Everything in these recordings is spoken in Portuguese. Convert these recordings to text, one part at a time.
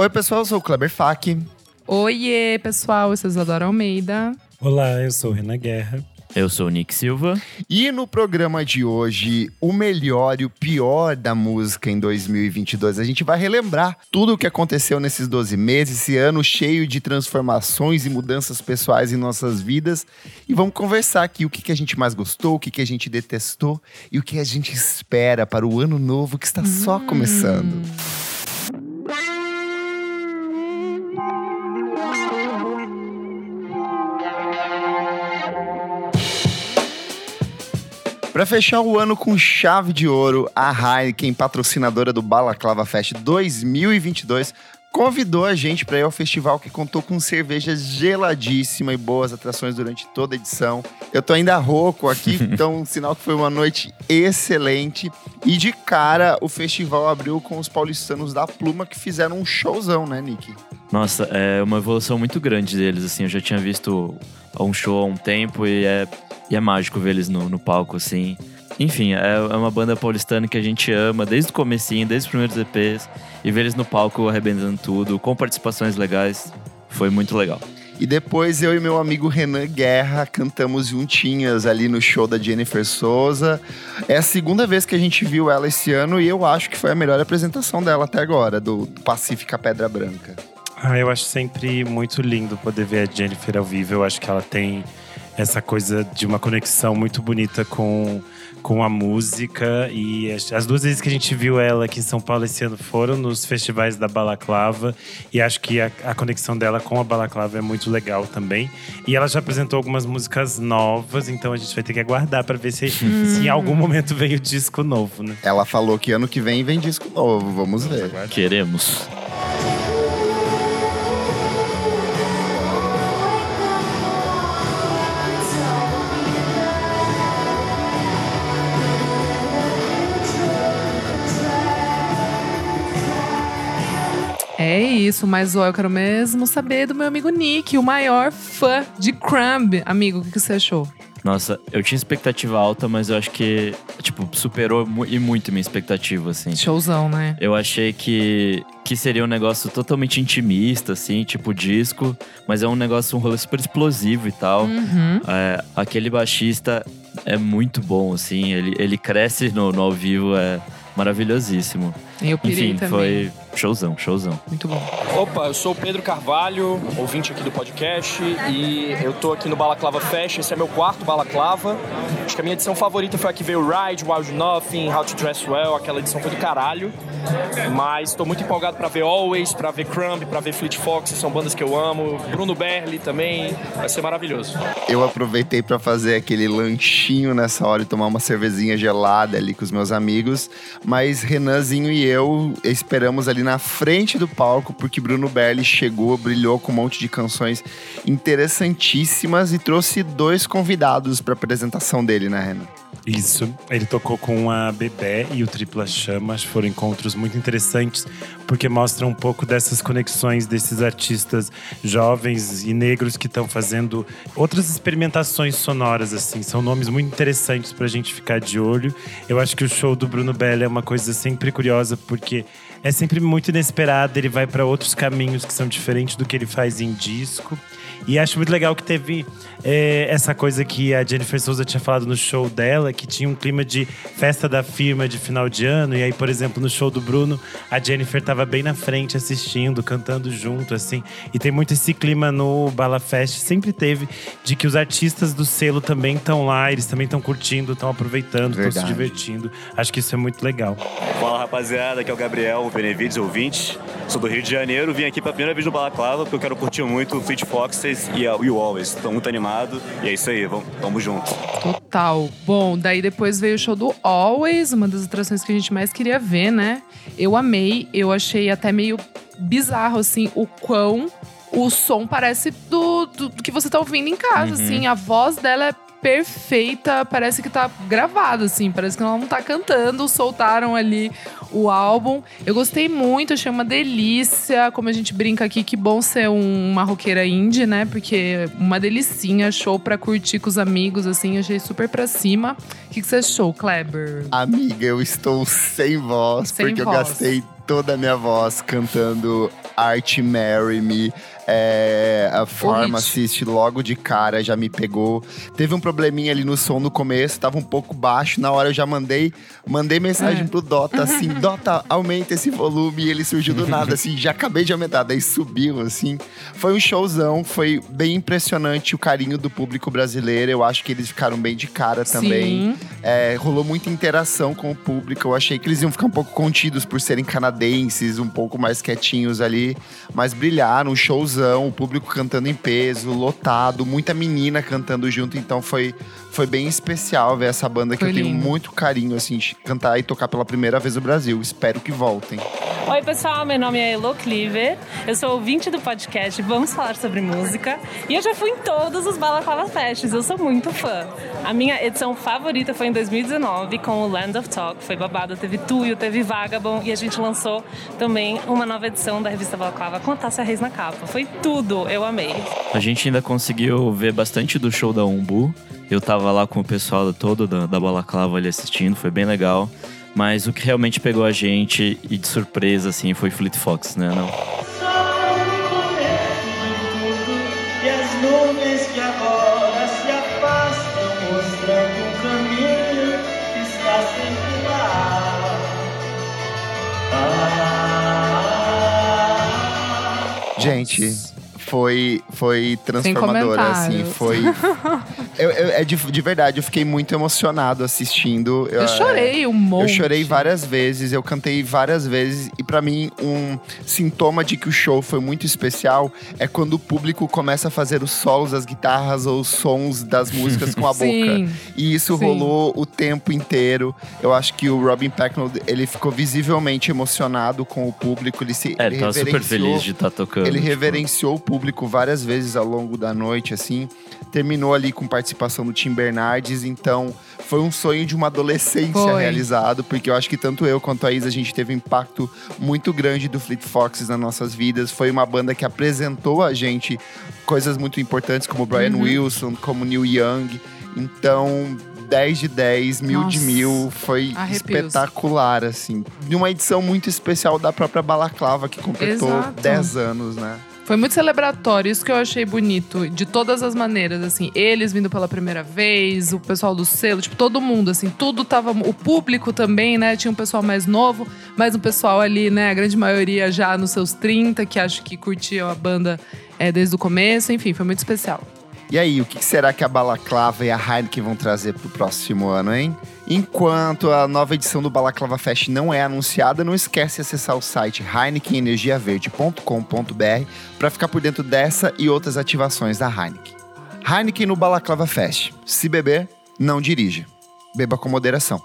Oi, pessoal, eu sou o Kleber Fak. Oiê, pessoal, eu sou Isadora Almeida. Olá, eu sou o Renan Guerra. Eu sou o Nick Silva. E no programa de hoje, o melhor e o pior da música em 2022. A gente vai relembrar tudo o que aconteceu nesses 12 meses, esse ano cheio de transformações e mudanças pessoais em nossas vidas. E vamos conversar aqui o que, que a gente mais gostou, o que, que a gente detestou e o que a gente espera para o ano novo que está só começando. Para fechar o ano com chave de ouro, a Heineken, patrocinadora do Balaclava Fest 2022, convidou a gente para ir ao festival que contou com cerveja geladíssima e boas atrações durante toda a edição. Eu tô ainda rouco aqui, então sinal que foi uma noite excelente. E de cara, o festival abriu com os paulistanos da Pluma que fizeram um showzão, né, Nick? Nossa, é uma evolução muito grande deles, assim. Eu já tinha visto um show há um tempo e é e é mágico ver eles no, no palco, assim. Enfim, é, é uma banda paulistana que a gente ama desde o comecinho, desde os primeiros EPs. E ver eles no palco arrebentando tudo, com participações legais, foi muito legal. E depois eu e meu amigo Renan Guerra cantamos juntinhas ali no show da Jennifer Souza. É a segunda vez que a gente viu ela esse ano e eu acho que foi a melhor apresentação dela até agora, do Pacífica Pedra Branca. Ah, eu acho sempre muito lindo poder ver a Jennifer ao vivo. Eu acho que ela tem essa coisa de uma conexão muito bonita com, com a música. E as, as, duas vezes que a gente viu ela aqui em São Paulo esse ano foram nos festivais da Balaclava. E acho que a, a conexão dela com a Balaclava é muito legal também. E ela já apresentou algumas músicas novas, então a gente vai ter que aguardar para ver se, hum. se em algum momento vem o disco novo, né? Ela falou que ano que vem vem disco novo, vamos ver. Queremos. É isso, mas ó, eu quero mesmo saber do meu amigo Nick, o maior fã de Crumb. Amigo, o que, que você achou? Nossa, eu tinha expectativa alta, mas eu acho que, tipo, superou mu e muito minha expectativa, assim. Showzão, né? Eu achei que, que seria um negócio totalmente intimista, assim, tipo disco, mas é um negócio, um rolê super explosivo e tal. Uhum. É, aquele baixista é muito bom, assim, ele, ele cresce no, no ao vivo, é maravilhosíssimo. Eu Enfim, também. foi showzão, showzão. Muito bom. Opa, eu sou o Pedro Carvalho, ouvinte aqui do podcast, e eu tô aqui no Balaclava Fest. Esse é meu quarto Balaclava. Acho que a minha edição favorita foi a que veio Ride, Wild Nothing, How to Dress Well. Aquela edição foi do caralho. Mas tô muito empolgado para ver Always, para ver Crumb, para ver Fleet Fox, são bandas que eu amo. Bruno Berli também, vai ser maravilhoso. Eu aproveitei para fazer aquele lanchinho nessa hora e tomar uma cervezinha gelada ali com os meus amigos, mas Renanzinho e eu esperamos ali na frente do palco, porque Bruno Berli chegou, brilhou com um monte de canções interessantíssimas e trouxe dois convidados para apresentação dele, né, Renan? Isso. Ele tocou com a Bebé e o Tripla Chamas. Foram encontros muito interessantes, porque mostram um pouco dessas conexões desses artistas jovens e negros que estão fazendo outras experimentações sonoras, assim. São nomes muito interessantes para a gente ficar de olho. Eu acho que o show do Bruno Belli é uma coisa sempre curiosa, porque é sempre muito inesperado. Ele vai para outros caminhos que são diferentes do que ele faz em disco. E acho muito legal que teve é, essa coisa que a Jennifer Souza tinha falado no show dela, que tinha um clima de festa da firma de final de ano. E aí, por exemplo, no show do Bruno, a Jennifer estava bem na frente assistindo, cantando junto, assim. E tem muito esse clima no Bala Fest, sempre teve, de que os artistas do selo também estão lá, eles também estão curtindo, estão aproveitando, estão se divertindo. Acho que isso é muito legal. Fala rapaziada, aqui é o Gabriel, o Benevides, ouvinte. Sou do Rio de Janeiro, vim aqui pela primeira vez no Balaclava, porque eu quero curtir muito o Fleet Foxes e o Always. Estou muito animado e é isso aí, vamos, junto. Total. Bom, daí depois veio o show do Always, uma das atrações que a gente mais queria ver, né? Eu amei, eu achei até meio bizarro, assim, o quão o som parece do, do, do que você tá ouvindo em casa, uhum. assim. A voz dela é perfeita, parece que tá gravada, assim, parece que ela não tá cantando, soltaram ali o álbum. Eu gostei muito, achei uma delícia, como a gente brinca aqui, que bom ser um, uma roqueira indie, né? Porque uma delicinha, show pra curtir com os amigos, assim, achei super pra cima. O que, que você achou, Kleber? Amiga, eu estou sem voz, sem porque voz. eu gastei toda a minha voz cantando Art Marry Me. É, a Pharmacist logo de cara já me pegou. Teve um probleminha ali no som no começo, tava um pouco baixo. Na hora eu já mandei, mandei mensagem É. pro Dota assim: Dota, aumenta esse volume. E ele surgiu do nada, assim, já acabei de aumentar. Daí subiu, assim. Foi um showzão, foi bem impressionante o carinho do público brasileiro. Eu acho que eles ficaram bem de cara também. É, rolou muita interação com o público. Eu achei que eles iam ficar um pouco contidos por serem canadenses, um pouco mais quietinhos ali. Mas brilharam, um showzão, o público cantando em peso, lotado, muita menina cantando junto. Então foi, foi bem especial ver essa banda que Foi eu tenho lindo. muito carinho, assim, de cantar e tocar pela primeira vez no Brasil. Espero que voltem. Oi, pessoal, meu nome é Elo Cleaver. Eu sou ouvinte do podcast Vamos Falar Sobre Música. E eu já fui em todos os Balaclava Fests, eu sou muito fã. A minha edição favorita foi em 2019 com o Land of Talk. Foi babado, teve Tuyo, teve Vagabond e a gente lançou também uma nova edição da revista Balaclava com a Tássia Reis na capa. Foi tudo, eu amei. A gente ainda conseguiu ver bastante do show da Umbu. Eu tava lá com o pessoal todo da, da Balaclava ali assistindo, foi bem legal. Mas o que realmente pegou a gente e de surpresa, assim, foi Fleet Fox, né? Não. Gente, foi, foi transformadora, assim. Foi. eu, eu- é de, de verdade, eu fiquei muito emocionado assistindo. Eu é, chorei um monte. Eu chorei várias vezes, eu cantei várias vezes e pra mim um sintoma de que o show foi muito especial é quando o público começa a fazer os solos das guitarras ou os sons das músicas com a boca. Sim. E isso Sim. rolou o tempo inteiro. Eu acho que o Robin Pecknold, ele ficou visivelmente emocionado com o público, ele se É, ele tava super feliz de estar tocando. ele tipo. reverenciou o público várias vezes ao longo da noite, assim. Terminou ali com participação do Tim Bernardes, então foi um sonho de uma adolescência Foi. realizado, porque eu acho que tanto eu quanto a Isa, a gente teve um impacto muito grande do Fleet Foxes nas nossas vidas. Foi uma banda que apresentou a gente coisas muito importantes, como Brian Uhum. Wilson, como Neil Young. Então, 10 de 10, mil de Nossa. mil, foi Arrepios. espetacular, assim. De uma edição muito especial da própria Balaclava, que completou Exato. 10 anos, né? Foi muito celebratório, isso que eu achei bonito, de todas as maneiras, assim, eles vindo pela primeira vez, o pessoal do selo, tipo, todo mundo, assim, tudo tava, o público também, né, tinha um pessoal mais novo, mas um pessoal ali, né, a grande maioria já nos seus 30, que acho que curtiam a banda é, desde o começo, enfim, foi muito especial. E aí, o que será que a Balaclava e a Heineken vão trazer pro próximo ano, hein? Enquanto a nova edição do Balaclava Fest não é anunciada, não esquece de acessar o site heinekenenergiaverde.com.br para ficar por dentro dessa e outras ativações da Heineken. Heineken no Balaclava Fest. Se beber, não dirija. Beba com moderação.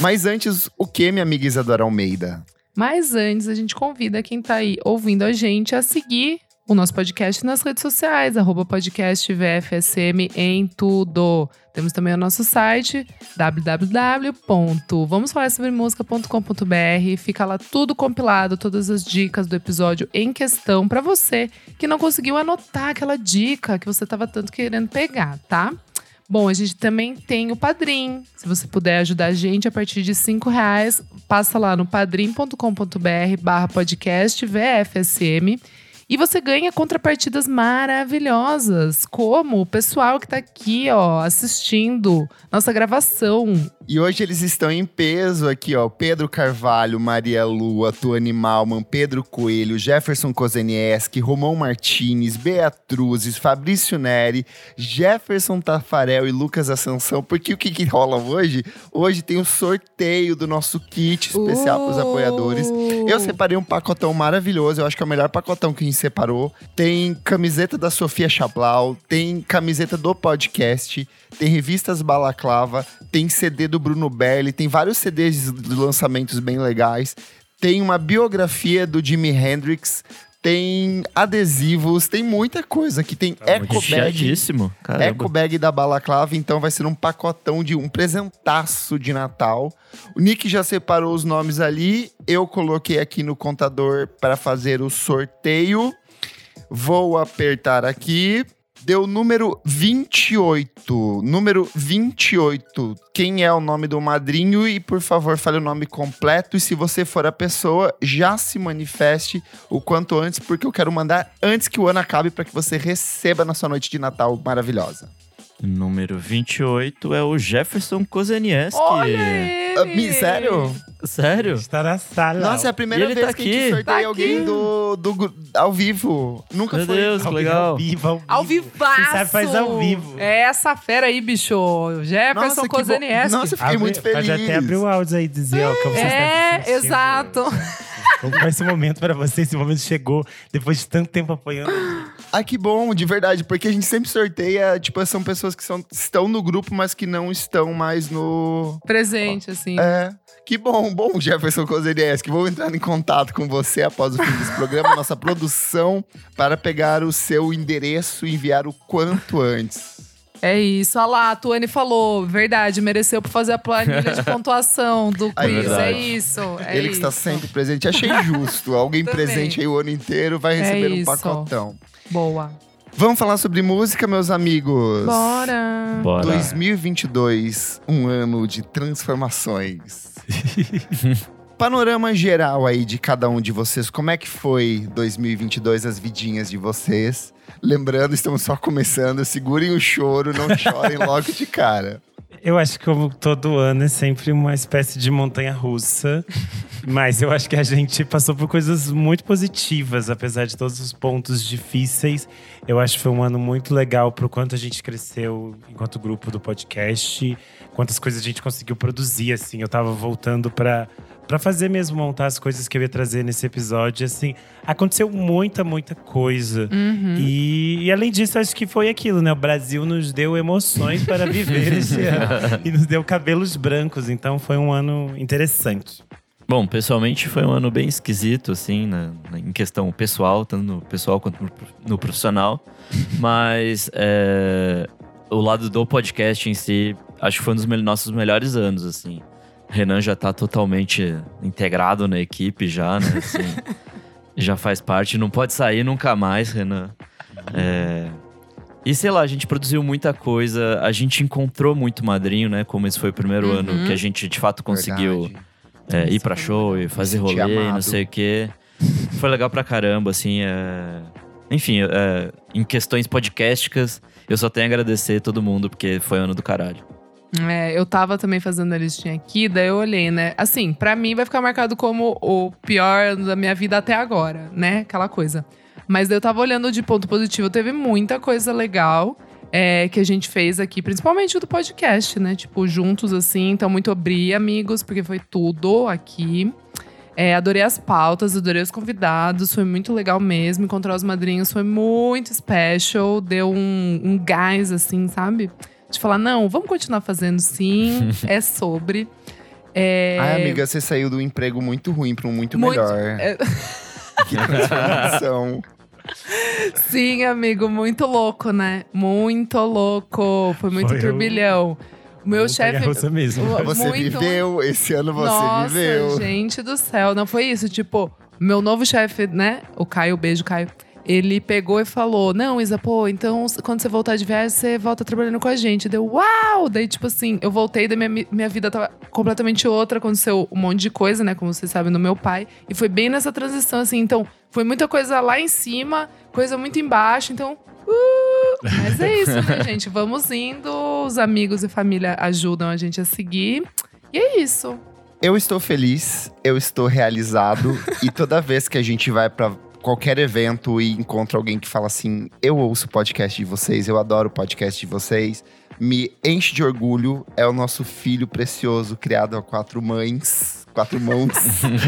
Mas antes, o que, minha amiga Isadora Almeida? Mas antes, a gente convida quem tá aí ouvindo a gente a seguir o nosso podcast nas redes sociais, arroba podcast VFSM em tudo. Temos também o nosso site, www.vamosfalarsobremusica.com.br. Fica lá tudo compilado, todas as dicas do episódio em questão para você que não conseguiu anotar aquela dica que você estava tanto querendo pegar, tá? Bom, a gente também tem o Padrim. Se você puder ajudar a gente a partir de cinco reais, passa lá no padrim.com.br barra podcast VFSM e você ganha contrapartidas maravilhosas, como o pessoal que tá aqui, ó, assistindo nossa gravação. E hoje eles estão em peso aqui, ó. Pedro Carvalho, Maria Lua, Tuane Malman, Pedro Coelho, Jefferson Kozenieski, Romão Martinez, Beatruzes, Fabrício Neri, Jefferson Tafarel e Lucas Ascensão. Porque o que, que rola hoje? Hoje tem o sorteio do nosso kit especial para os apoiadores. Eu separei um pacotão maravilhoso, eu acho que é o melhor pacotão que separou. Tem camiseta da Sofia Chablau, tem camiseta do podcast, tem revistas Balaclava, tem CD do Bruno Berli, tem vários CDs de lançamentos bem legais. Tem uma biografia do Jimi Hendrix, tem adesivos, tem muita coisa aqui. Tem Tá eco bag. Eco bag da Balaclava, então vai ser um pacotão de um presentaço de Natal. O Nick já separou os nomes ali, eu coloquei aqui no contador para fazer o sorteio. Vou apertar aqui. Deu número 28. Número 28. Quem é o nome do madrinho? E por favor, fale o nome completo. E se você for a pessoa, já se manifeste o quanto antes, porque eu quero mandar antes que o ano acabe para que você receba na sua noite de Natal maravilhosa. Número 28 é o Jefferson Kozenieski. Olha ele! mi- sério? Sério? Está na sala. Nossa, é a primeira ele vez tá que a gente aqui. sorteia Tá alguém aqui. do, do, ao vivo. Nunca Meu foi. Deus, que Ao legal. vivo, ao vivo. Ao vivaço! Sabe faz ao vivo. É essa fera aí, bicho. Jefferson que. Kozenieski. Nossa, eu fiquei Abre- muito feliz. Pode até abrir o áudio aí e dizer, ó, como você está É, sentindo. exato. Como foi esse momento pra você? Esse momento chegou depois de tanto tempo apoiando. Ah, que bom, de verdade. Porque a gente sempre sorteia, tipo, são pessoas que são, estão no grupo, mas que não estão mais no. Presente, assim. É. Que bom, bom, Jefferson Kozenieski. Vou entrar em contato com você após o fim desse programa, nossa produção, para pegar o seu endereço e enviar o quanto antes. É isso. Olha lá, a Tuane falou. Verdade, mereceu por fazer a planilha de pontuação do quiz. É verdade. isso. É Ele que está isso. sempre presente. Achei justo. Alguém presente aí o ano inteiro vai receber um isso. pacotão. Boa. Vamos falar sobre música, meus amigos. Bora. Bora. 2022, um ano de transformações. Panorama geral aí de cada um de vocês, como é que foi 2022, as vidinhas de vocês? Lembrando, estamos só começando, segurem o choro, não chorem logo de cara. Eu acho que como todo ano é sempre uma espécie de montanha russa. Mas eu acho que a gente passou por coisas muito positivas, apesar de todos os pontos difíceis. Eu acho que foi um ano muito legal pro quanto a gente cresceu enquanto grupo do podcast, quantas coisas a gente conseguiu produzir, assim. Eu tava voltando pra para fazer mesmo montar as coisas que eu ia trazer nesse episódio, assim, aconteceu muita, muita coisa. Uhum. E, e além disso, acho que foi aquilo, né? O Brasil nos deu emoções para viver esse ano. E nos deu cabelos brancos. Então foi um ano interessante. Bom, pessoalmente foi um ano bem esquisito, assim, na, na- em questão pessoal, tanto no pessoal quanto no, no profissional. Mas é, o lado do podcast em si, acho que foi um dos me- nossos melhores anos, assim. Renan já tá totalmente integrado na equipe já, né? Assim, já faz parte, não pode sair nunca mais, Renan. É, E sei lá, a gente produziu muita coisa, a gente encontrou muito madrinho, né? Como esse foi o primeiro Uhum. ano que a gente de fato conseguiu é, ir pra show e fazer rolê, amado. não sei o quê. Foi legal pra caramba, assim. é, Enfim, é, em questões podcasticas, eu só tenho a agradecer todo mundo, porque foi ano do caralho. É, eu tava também fazendo a listinha aqui, daí eu olhei, né? Assim, pra mim vai ficar marcado como o pior da minha vida até agora, né? Aquela coisa. Mas daí eu tava olhando de ponto positivo, teve muita coisa legal é, que a gente fez aqui, principalmente do podcast, né? Tipo, juntos assim. Então, muito obri, amigos, porque foi tudo aqui. É, adorei as pautas, adorei os convidados, foi muito legal mesmo. Encontrar os madrinhos foi muito special, deu um, um gás, assim, sabe? De falar, não, vamos continuar fazendo sim, é sobre. É, Ai, amiga, você saiu do emprego muito ruim para um muito, Muito- melhor. é- Que transformação. Sim, amigo, muito louco, né? Muito louco. Foi muito Foi turbilhão. O meu chefe. russa mesmo. Você muito- viveu, esse ano você Nossa, viveu. gente do céu. Não foi isso. Tipo, meu novo chefe, né? O Caio, beijo, Caio. Ele pegou e falou: Não, Isa, pô, então quando você voltar de viagem, você volta trabalhando com a gente. Deu, uau! Daí, tipo assim, eu voltei, daí minha, minha vida tava completamente outra. Aconteceu um monte de coisa, né? Como vocês sabem, no meu pai. E foi bem nessa transição, assim. Então, foi muita coisa lá em cima, coisa muito embaixo. Então, uh! Mas é isso, né, gente? Vamos indo. Os amigos e família ajudam a gente a seguir. E é isso. Eu estou feliz, eu estou realizado. e toda vez que a gente vai pra qualquer evento e encontra alguém que fala assim: Eu ouço o podcast de vocês, eu adoro o podcast de vocês, me enche de orgulho. É o nosso filho precioso, criado a quatro mães. Quatro mãos.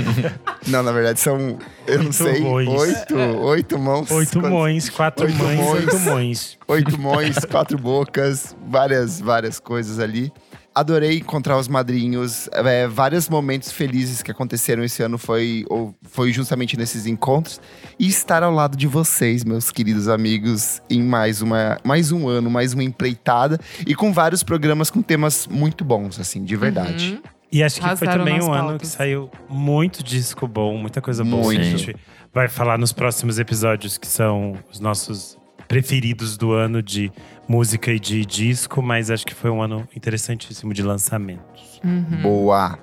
não, na verdade são, eu não Oito sei, mães. oito, oito mãos. Oito Quantos- mães, quatro Oito mães, mães. oito mães. oito mães, quatro bocas, várias, várias coisas ali. Adorei encontrar os madrinhos. É, vários momentos felizes que aconteceram esse ano foi, ou, foi justamente nesses encontros. E estar ao lado de vocês, meus queridos amigos, em mais, uma, mais um ano, mais uma empreitada. E com vários programas com temas muito bons, assim, de verdade. Uhum. E acho que Arrasaram foi também um ano pautas. que saiu muito disco bom, muita coisa boa. Muito. A gente vai falar nos próximos episódios, que são os nossos preferidos do ano de música e de disco, mas acho que foi um ano interessantíssimo de lançamentos. Uhum. Boa.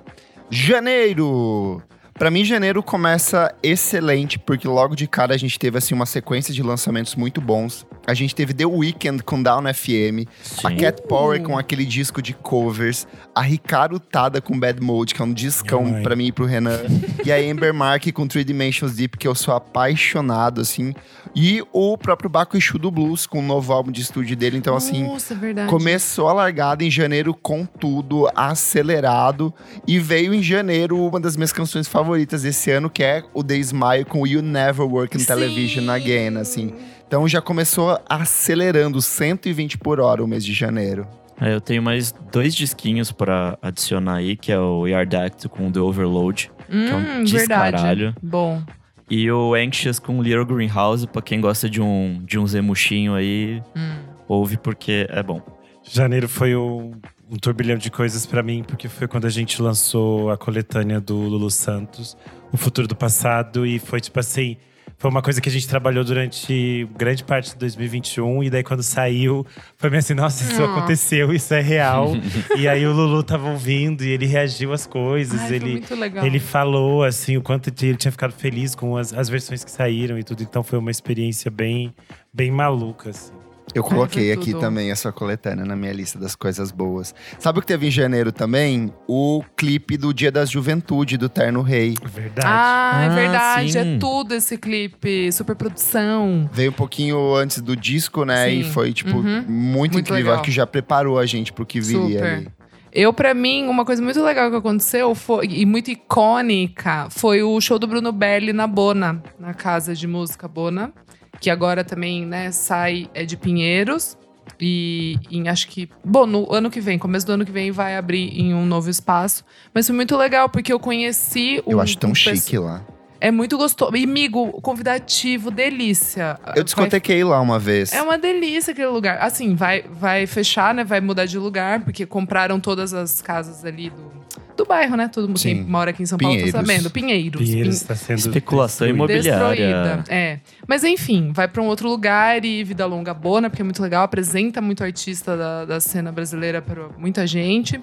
Janeiro! Pra mim, janeiro começa excelente, porque logo de cara a gente teve assim uma sequência de lançamentos muito bons. A gente teve The Weeknd com Down FM, a Sim. Cat Power com aquele disco de covers, a Ricardo Tada com Bad Mode, que é um discão pra mim e pro Renan, e a Amber Mark com Three Dimensions Deep, que eu sou apaixonado, assim. E o próprio Baco Exu do Blues com o novo álbum de estúdio dele. Então, assim, Nossa, é verdade. Começou a largada em janeiro com tudo acelerado e veio em janeiro uma das minhas canções favoritas desse ano, que é o The Smile com You Never Work in Television Sim. Again, assim. Então já começou acelerando 120 por hora o mês de janeiro. É, eu tenho mais dois disquinhos pra adicionar aí, que é o Yard Act com The Overload Hum, que é um descaralho. verdade. Bom. e o Anxious com Little Greenhouse, pra quem gosta de um, de um zemuchinho aí, Hum. ouve porque é bom. Janeiro foi um, um turbilhão de coisas pra mim, porque foi quando a gente lançou a coletânea do Lulu Santos, O Futuro do Passado, e foi tipo assim. Foi uma coisa que a gente trabalhou durante grande parte de 2021, e daí quando saiu, foi meio assim: nossa, isso Ah. aconteceu, isso é real. e aí o Lulu tava ouvindo e ele reagiu às coisas, Ai, ele, muito legal. ele falou assim o quanto ele tinha ficado feliz com as, as versões que saíram e tudo. Então foi uma experiência bem, bem maluca, assim. Eu coloquei aqui também essa coletânea na minha lista das coisas boas. Sabe o que teve em janeiro também? O clipe do Dia da Juventude, do Terno Rei. Verdade. Ah, é Ah, verdade. sim. É tudo esse clipe. Super produção. Veio um pouquinho antes do disco, né? E Sim. foi, tipo, Uhum. muito, Muito incrível. legal. Acho que já preparou a gente pro que viria Super. ali. Eu, pra mim, uma coisa muito legal que aconteceu foi, e muito icônica foi o show do Bruno Belli na Bona, na casa de música Bona, que agora também, né, sai é de Pinheiros. E em, acho que, bom, no ano que vem, começo do ano que vem, vai abrir em um novo espaço. Mas foi muito legal, porque eu conheci o. Eu acho tão um chique lá. É muito gostoso. E, amigo, convidativo, delícia. Eu discotequei lá uma vez. É uma delícia aquele lugar. Assim, vai, vai fechar, né? Vai mudar de lugar, porque compraram todas as casas ali do, do bairro, né? Todo mundo Sim. que mora aqui em São Paulo Pinheiros. tá sabendo. Pinheiros. Pinheiros Pin- está sendo Especulação imobiliária. Destruída. É. Mas enfim, vai pra um outro lugar e vida longa bona, porque é muito legal. Apresenta muito artista da, da cena brasileira para muita gente.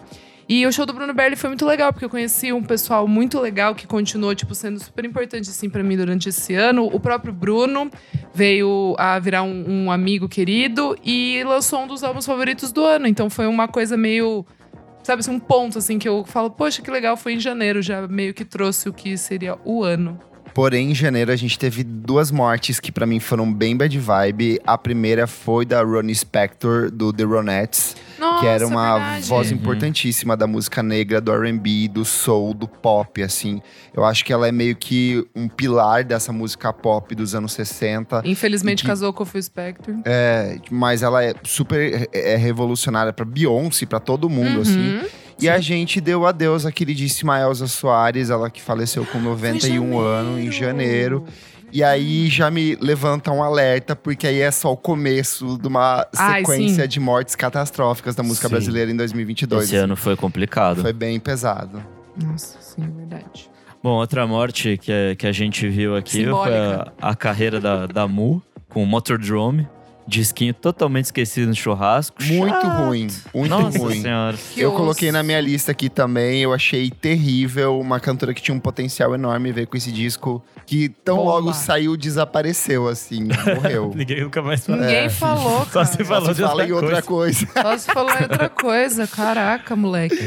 E o show do Bruno Berli foi muito legal, porque eu conheci um pessoal muito legal que continuou, tipo, sendo super importante, assim, pra mim durante esse ano. O próprio Bruno veio a virar um, um amigo querido e lançou um dos álbuns favoritos do ano. Então foi uma coisa meio. Sabe assim, um ponto, assim, que eu falo, poxa, que legal, foi em janeiro, já meio que trouxe o que seria o ano. Porém, em janeiro a gente teve duas mortes que pra mim foram bem bad vibe. A primeira foi da Ronnie Spector, do The Ronettes, Nossa, que era uma verdade. voz Uhum. importantíssima da música negra, do R&B, do soul, do pop, assim. Eu acho que ela é meio que um pilar dessa música pop dos anos 60. Infelizmente que- casou com o Phil Spector. É, mas ela é super é, revolucionária pra Beyoncé, pra todo mundo, assim. Uhum. E a gente deu adeus à queridíssima Elza Soares, ela que faleceu com 91 anos em janeiro. E aí já me levanta um alerta, porque aí é só o começo de uma Ai, sequência sim. de mortes catastróficas da música Sim. brasileira em 2022. Esse ano foi complicado. Foi bem pesado. Nossa, sim, verdade. Bom, outra morte que, a- que a gente viu aqui foi Simbólica. a, a carreira da, da Mu com o Motordrome. Disquinho totalmente esquecido no churrasco. Muito Chato. ruim, muito Nossa ruim. senhora. Que eu osso. coloquei na minha lista aqui também, eu achei terrível. Uma cantora que tinha um potencial enorme veio com esse disco que tão Bomba. logo saiu, desapareceu, assim, morreu. Ninguém nunca mais falou. Ninguém falou, É. Só cara. se falou Só de se fala outra em outra coisa. Só se falou em outra coisa. Caraca, moleque.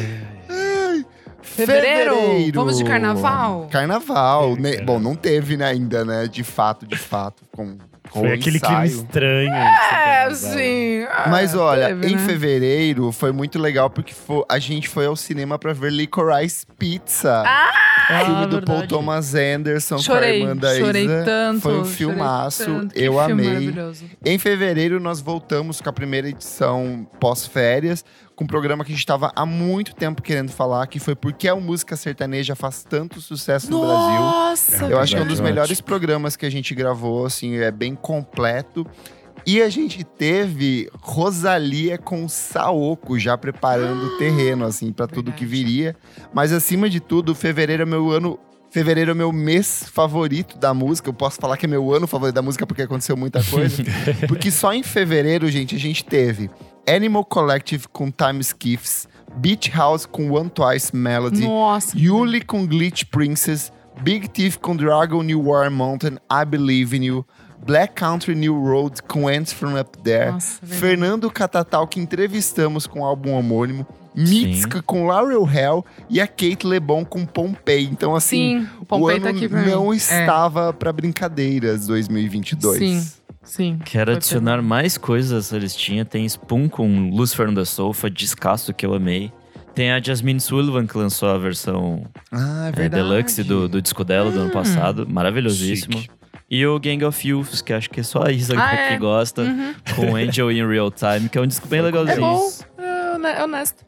Fevereiro. Vamos de carnaval? Carnaval. Né? cara. Bom, não teve né, ainda, né? De fato, de fato. Com Foi aquele clima ensaio. estranho. É, sim. Ah, Mas olha, teve, em né? fevereiro foi muito legal porque fo- a gente foi ao cinema pra ver Licorice Pizza. Ah, filme do Paul verdade. Thomas Anderson Chorei, com a irmã da chorei Isa. tanto. Foi um filmaço, tanto. Eu filme amei. maravilhoso. Em fevereiro, nós voltamos com a primeira edição pós-férias, com um programa que a gente estava há muito tempo querendo falar, que foi Porque a Música Sertaneja faz tanto sucesso no Brasil. Nossa, Eu acho que é um dos melhores programas que a gente gravou, assim, é bem completo. E a gente teve Rosalia com Saoko já preparando o terreno, assim, para tudo que viria. Mas acima de tudo, fevereiro é meu ano. Fevereiro é meu mês favorito da música. Eu posso falar que é meu ano favorito da música porque aconteceu muita coisa. porque só em fevereiro, gente, a gente teve Animal Collective com Time Skiffs, Beach House com One Twice Melody, Nossa. Yuli com Glitch Princess, Big Thief com Dragon New War Mountain, I Believe in You, Black Country New Road com Ants From Up There, Nossa. Fernando Catatal que entrevistamos com o álbum homônimo, Mitska com Laurel Hell e a Kate Lebon com Pompei. Então assim, Sim, o Pompei o tá ano aqui pra mim. não É. estava pra brincadeiras 2022. Sim. Sim. Quero adicionar mais coisas essa listinha. Tem Spoon com Lucifer on the Sofa, descasso que eu amei. Tem a Jasmine Sullivan que lançou a versão Ah, é é, deluxe do, do disco dela Hum. do ano passado. Maravilhosíssimo. Chique. E o Gang of Youths, que acho que é só a Isa Ah, que é. gosta, Uhum. com Angel in Real Time, que é um disco bem É legalzinho. bom, é é honesto.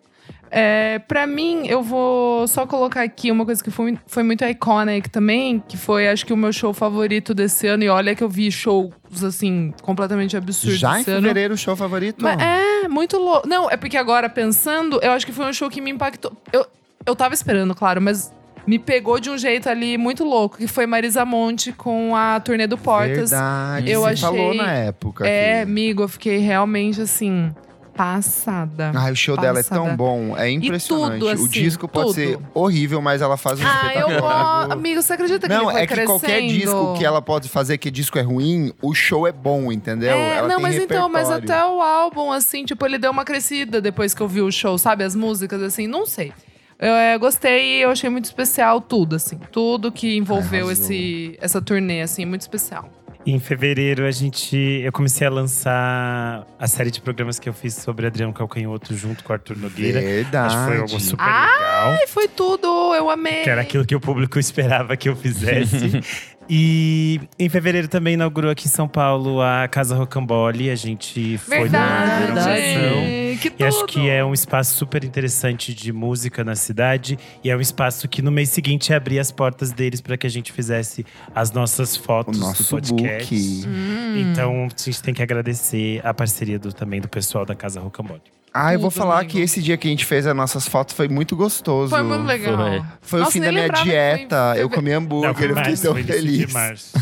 É, pra mim, eu vou só colocar aqui uma coisa que foi, foi muito iconic também, que foi, acho que, o meu show favorito desse ano. E olha que eu vi shows, assim, completamente absurdos Já em ano. fevereiro, o show favorito? Mas é, muito louco. Não, é porque agora, pensando, eu acho que foi um show que me impactou. Eu, eu tava esperando, claro, mas me pegou de um jeito ali muito louco, que foi Marisa Monte com a turnê do Portas. Verdade. Eu Você achei- falou na época. É, amigo, eu fiquei realmente assim, passada. Ai, o show dela é Passada. tão bom, é impressionante. tudo, o assim, disco pode tudo. ser horrível, mas ela faz um Ah, eu espetáculo. gosto. Amigo, você acredita que Não, é que qualquer disco que ela pode fazer que disco é ruim, o show é bom, entendeu? É, ela não, mas então, mas até o álbum, assim, tipo, ele deu uma crescida depois que eu vi o show, sabe? As músicas, assim, não sei. Eu é, gostei e eu achei muito especial tudo, assim. Tudo que envolveu Arrasou. esse, essa turnê, assim, muito especial. Em fevereiro, a gente, eu comecei a lançar a série de programas que eu fiz sobre Adriano Calcanhoto junto com o Arthur Nogueira. Verdade. Acho que foi algo super Ah, legal. Ai, foi tudo, eu amei. Que era aquilo que o público esperava que eu fizesse. e em fevereiro também inaugurou aqui em São Paulo a Casa Rocambole. A gente foi na Verdade. inauguração. Que E acho que é um espaço super interessante de música na cidade. E é um espaço que no mês seguinte abria as portas deles para que a gente fizesse as nossas O fotos do nosso podcast. book. Hum. Então a gente tem que agradecer a parceria do, também do pessoal da Casa Rocambole. Ah, eu vou falar amigo. que esse dia que a gente fez as nossas fotos foi muito gostoso. Foi muito legal. Foi. Foi o Nossa, fim da minha que foi dieta. Eu comi hambúrguer, foi eu fiquei tão feliz. De março.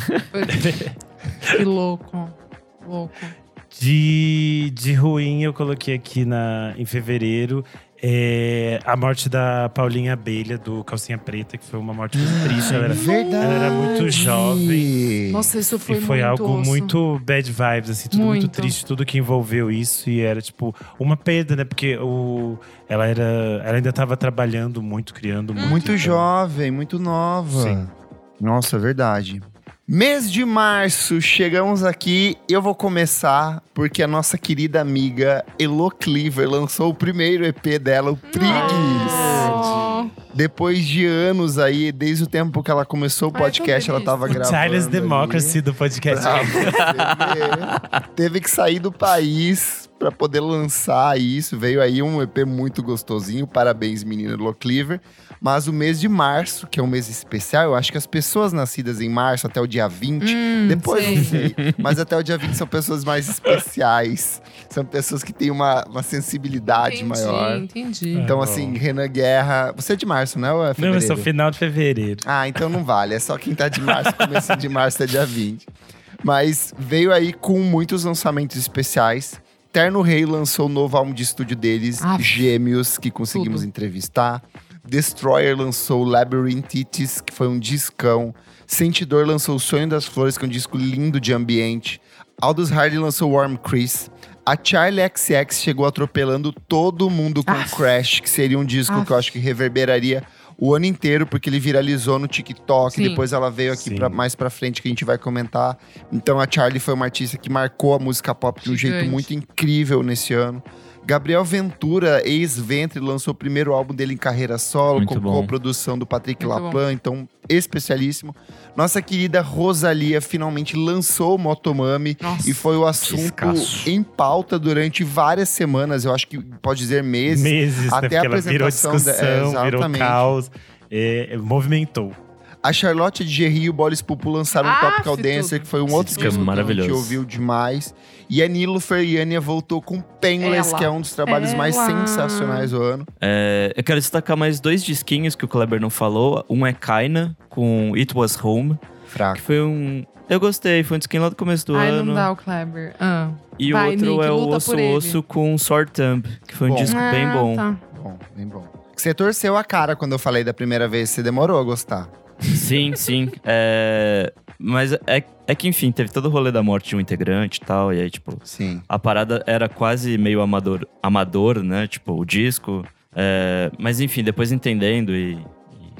Que louco. Louco. De, de ruim, eu coloquei aqui na, em fevereiro é, a morte da Paulinha Abelha, do Calcinha Preta, que foi uma morte muito triste. Ela era, Verdade. ela era muito jovem. Nossa, isso foi e foi muito algo osso. muito bad vibes, assim, tudo muito. Muito. triste, tudo que envolveu isso. E era, tipo, uma perda, né? Porque o, ela, era, ela ainda estava trabalhando muito, criando muito. Muito então- jovem, muito nova. Sim. Nossa, é verdade. Mês de março, chegamos aqui. Eu vou começar porque a nossa querida amiga Elo Cleaver lançou o primeiro EP dela, o Prigues. Oh. Depois de anos aí, desde o tempo que ela começou o Ai, podcast, ela feliz. tava O gravando. Charles ali. Democracy do podcast. Teve que sair do país pra poder lançar isso. Veio aí um EP muito gostosinho. Parabéns, menina Lo Cleaver. Mas o mês de março, que é um mês especial, eu acho que as pessoas nascidas em março até o dia 20, Hum, depois sei. não sei, mas até o dia 20 são pessoas mais especiais. São pessoas que têm uma, uma sensibilidade entendi, maior. Entendi. Então, bom. assim, Renan Guerra. Você é de março, né? Ou é Não, eu fevereiro? sou final de fevereiro. Ah, então não vale. É só quem tá de março, começo de março é dia 20. Mas veio aí com muitos lançamentos especiais. Terno Rei lançou o novo álbum de estúdio deles, Aff. Gêmeos, que conseguimos Tudo. entrevistar. Destroyer lançou Labyrinthitis, que foi um discão. Sentidor lançou O Sonho das Flores, que é um disco lindo de ambiente. Aldous Hardy lançou Warm Chris. A Charlie XX chegou atropelando todo mundo com Aff. Crash, que seria um disco Aff. que eu acho que reverberaria o ano inteiro, porque ele viralizou no TikTok. Sim. Depois ela veio aqui pra, mais pra frente, que a gente vai comentar. Então a Charlie foi uma artista que marcou a música pop de um jeito Gigante. muito incrível nesse ano. Gabriel Ventura, ex-Ventre, lançou o primeiro álbum dele em carreira solo, Muito com bom. produção do Patrick Muito Lapan, então especialíssimo. Nossa querida Rosalia finalmente lançou o Motomami Nossa. e foi o assunto em pauta durante várias semanas, eu acho que pode dizer meses. Meses, Até né? a ela virou apresentação da- discussão, é, virou caos, é, movimentou. A Charlotte de Gerry e o Bolis Pupu lançaram um Ah, Tropical fi Dancer, tudo. que foi um outro disco disco que a gente ouviu demais. E a Nilo Feriania voltou com Painless, Ela. que é um dos trabalhos mais Ela. sensacionais do ano. É, eu quero destacar mais dois disquinhos que o Kleber não falou. Um é Kaina, com It Was Home, Fraco. que foi um... Eu gostei, foi um disquinho lá do começo do Ai, ano. não dá o Kleber. Ah. E Vai, o outro Nick, é o Osso. Osso com Sword Thumb, que foi um Bom. disco bem Ah, bom. tá. Bom, bem bom. Você torceu a cara quando eu falei da primeira vez, você demorou a gostar. Sim, sim. É, Mas é, é que, enfim, teve todo o rolê da morte de um integrante e tal. E aí, tipo, Sim. a parada era quase meio amador, amador né? Tipo, o disco. É, Mas, enfim, depois entendendo e, e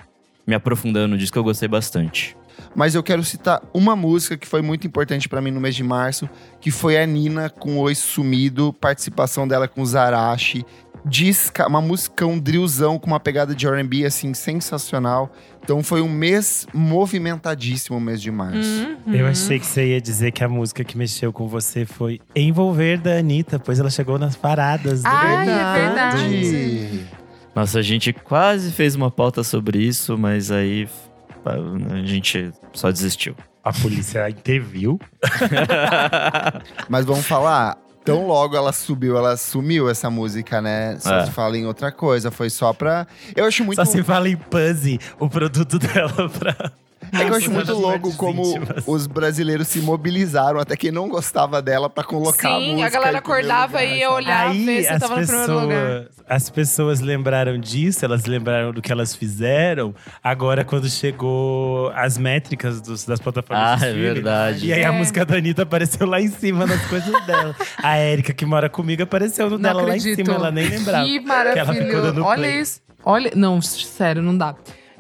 me aprofundando no disco, eu gostei bastante. Mas eu quero citar uma música que foi muito importante pra mim no mês de março, que foi a Nina com Oi Sumido, participação dela com o Zarashi. Disca, uma música, um drillzão com uma pegada de R&B, assim, sensacional. Então foi um mês movimentadíssimo, o mês de março. Uhum. Eu achei que você ia dizer que a música que mexeu com você foi Envolver da Anitta, pois ela chegou nas paradas. do Ai, é verdade. Nossa, a gente quase fez uma pauta sobre isso, mas aí a gente só desistiu. A polícia interviu. Mas vamos falar, tão logo ela subiu, ela sumiu essa música, né? Só É. se fala em outra coisa, foi só pra... Eu acho muito... Só se fala em Puzzy, o produto dela pra. É que eu acho muito louco como íntimas. os brasileiros se mobilizaram, até quem não gostava dela, pra colocar a Sim, música. a galera acordava lugar, e ia olhar, ver Aí se as tava no primeiro lugar. pessoas, as pessoas lembraram disso, elas lembraram do que elas fizeram. Agora, quando chegou as métricas dos- das plataformas Ah, de é verdade. E aí a É. música da Anitta apareceu lá em cima nas coisas dela. A Érica, que mora comigo, apareceu no Não dela lá em acredito. cima, ela nem lembrava. Que ela ficou maravilhoso. dando Olha play. isso. Olha, não, sério, não dá.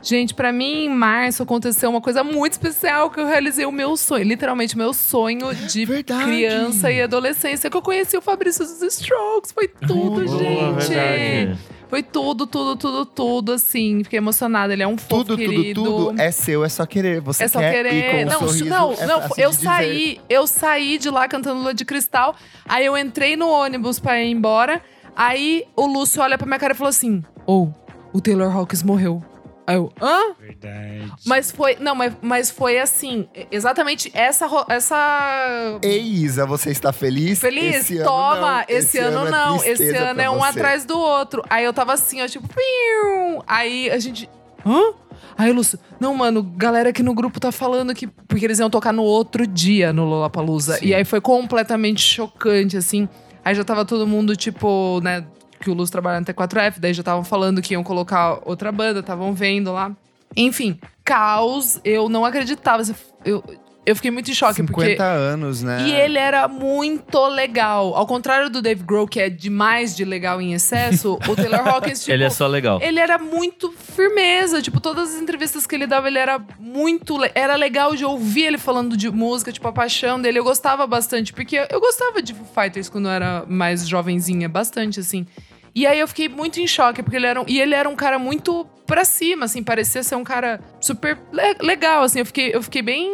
Gente, pra mim, em março aconteceu uma coisa muito especial que eu realizei o meu sonho, literalmente o meu sonho de Verdade. criança e adolescência, que eu conheci o Fabrício dos Strokes. Foi tudo, Boa, gente. verdade. Foi tudo, tudo, tudo, tudo, assim. Fiquei emocionada. Ele é um fofo Tudo, tudo, querido. tudo é seu, é só querer. Você É só quer querer. com um não, sorriso, não, é não. fácil Eu dizer. saí, eu saí de lá cantando Lua de Cristal. Aí eu entrei no ônibus pra ir embora. Aí o Lúcio olha pra minha cara e falou assim: Ô, o Taylor Hawkins morreu. Aí eu, hã? Verdade. Mas foi. Não, mas, mas foi assim. Exatamente essa. essa Ei, Isa, você está feliz? Feliz? Esse ano Toma! não. esse, ano, não. Esse ano é um você. atrás do outro. Aí eu tava assim, ó, tipo, piu. Aí a gente. Hã? Aí o Lúcio, não, mano, galera aqui no grupo tá falando que. Porque eles iam tocar no outro dia no Lollapalooza. E aí foi completamente chocante, assim. Aí já tava todo mundo, tipo, né? Que o Lúcio trabalha no T4F, daí já estavam falando que iam colocar outra banda, estavam vendo lá. Enfim, caos, eu não acreditava. Eu, eu fiquei muito em choque, 50 porque. anos, né? E ele era muito legal. Ao contrário do Dave Grohl, que é demais de legal em excesso, o Taylor Hawkins, tipo, Ele é só legal. ele era muito firmeza. Tipo, todas as entrevistas que ele dava, ele era muito. le- Era legal de ouvir ele falando de música, tipo, a paixão dele. Eu gostava bastante, porque eu gostava de Foo Fighters quando eu era mais jovenzinha, bastante, assim. E aí eu fiquei muito em choque, porque ele era um, e ele era um cara muito pra cima, assim, parecia ser um cara super le- legal, assim. Eu fiquei, eu fiquei bem.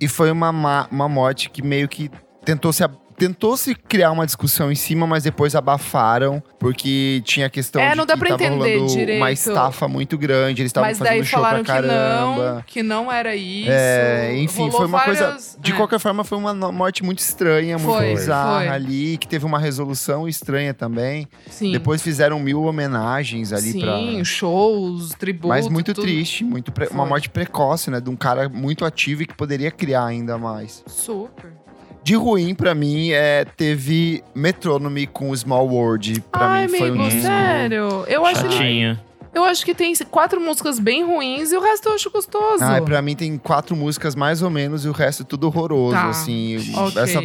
E foi uma, ma- uma morte que meio que tentou se, a- tentou se criar uma discussão em cima, mas depois abafaram, porque tinha a questão É, de não dá que pra entender rolando direito. uma estafa muito grande, eles estavam fazendo show falaram pra que não, caramba. que não era isso. É, enfim, Rolou foi uma coisa. De é. qualquer forma, foi uma morte muito estranha, muito Foi, bizarra foi. ali, que teve uma resolução estranha também. Sim. Depois fizeram mil homenagens ali Sim, pra. shows, tributos. Mas muito tudo. triste, muito pre- uma morte precoce, né? De um cara muito ativo e que poderia criar ainda mais. Super. De ruim, pra mim, é, teve Metronome com Small World. Pra Ai, mim foi um disco. sério. Eu acho ele. Eu acho que tem quatro músicas bem ruins e o resto eu acho gostoso. Ah, pra mim tem quatro músicas mais ou menos e o resto é tudo horroroso, Tá. assim. Ok. Essa,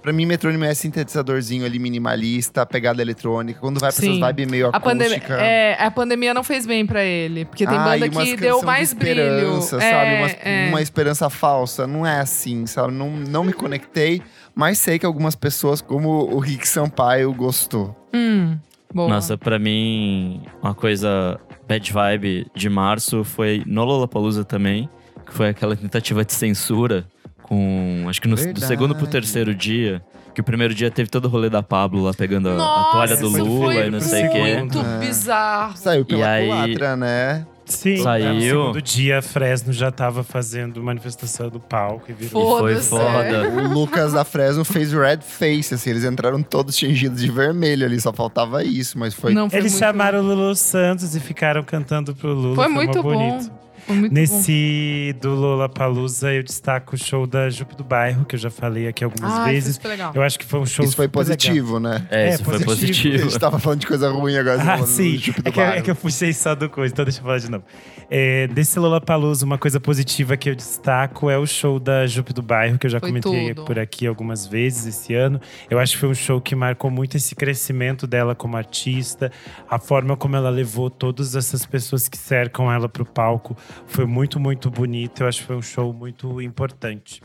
pra mim, Metrônimo é sintetizadorzinho ali, minimalista, pegada eletrônica. Quando vai pra essas Sim. vibes meio A, acústica… é, a pandemia não fez bem pra ele. Porque tem Ah, banda que deu mais de brilho. esperança, É, sabe? Uma, é. uma esperança falsa. Não é assim, sabe? Não, não me conectei, mas sei que algumas pessoas, como o Rick Sampaio, gostou. Hum, boa. Nossa, pra mim, uma coisa bad vibe de março foi no Lollapalooza também, que foi aquela tentativa de censura com, acho que no, do segundo pro terceiro dia, que o primeiro dia teve todo o rolê da Pablo lá pegando a- a, Nossa, toalha do Lula foi e não sei o quê. muito É. bizarro. Saiu pela E aí- culatra, né? Sim, Saiu. no segundo dia, a Fresno já tava fazendo manifestação do palco e virou. Foi Foda-se. foda. O Lucas da Fresno fez red face, assim. Eles entraram todos tingidos de vermelho ali. Só faltava isso, mas foi… Não, foi Eles chamaram o Lulu Santos e ficaram cantando pro Lula. Foi mó muito bom. bonito. Muito bom. Nesse do Lollapalooza, eu destaco o show da Jupe do Bairro, que eu já falei aqui algumas Ah, vezes. foi legal. Eu acho que foi um show Isso foi super legal. positivo, né? É, É, isso foi A positivo. gente tava falando de coisa ruim agora. Ah, sim. do Chup do É que, é que eu puxei só do coisa, então deixa eu falar de novo. É, desse Lollapalooza, uma coisa positiva que eu destaco é o show da Jupe do Bairro, que eu já Foi comentei tudo. por aqui algumas vezes esse ano. Eu acho que foi um show que marcou muito esse crescimento dela como artista, a forma como ela levou todas essas pessoas que cercam ela pro palco. Foi muito, muito bonito. Eu acho que foi um show muito importante.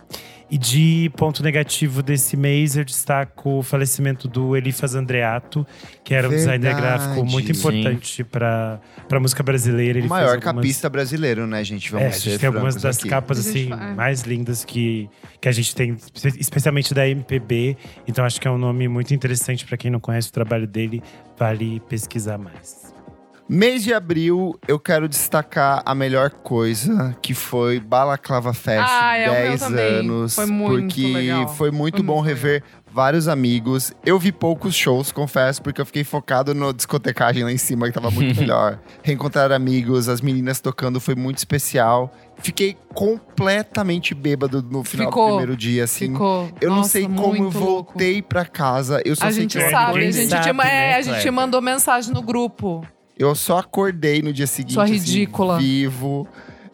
E de ponto negativo desse mês, eu destaco o falecimento do Elifas Andreato, que era um designer gráfico muito importante para a música brasileira. Ele O fez maior algumas- capista brasileiro, né, gente? Vamos é, a gente tem algumas das aqui. capas assim vai- mais lindas que, que a gente tem, espe- especialmente da MPB. Então acho que é um nome muito interessante para quem não conhece o trabalho dele, vale pesquisar mais. Mês de abril, eu quero destacar a melhor coisa, que foi Balaclava Fest, Ah, é o meu 10 também. anos. Foi muito porque legal. foi muito Foi bom muito rever vários amigos. Eu vi poucos shows, confesso, porque eu fiquei focado no discotecagem lá em cima, que tava muito melhor. Reencontrar amigos, as meninas tocando foi muito especial. Fiquei completamente bêbado no final Ficou. do primeiro dia, assim. Ficou. Eu não Nossa, sei como eu muito louco. voltei pra casa. Eu só A sei gente que eu sabe, a gente, sabe, te, ma- né, é, a gente Kleber? mandou mensagem no grupo. Eu só acordei no dia seguinte. Sua assim, ridícula. vivo.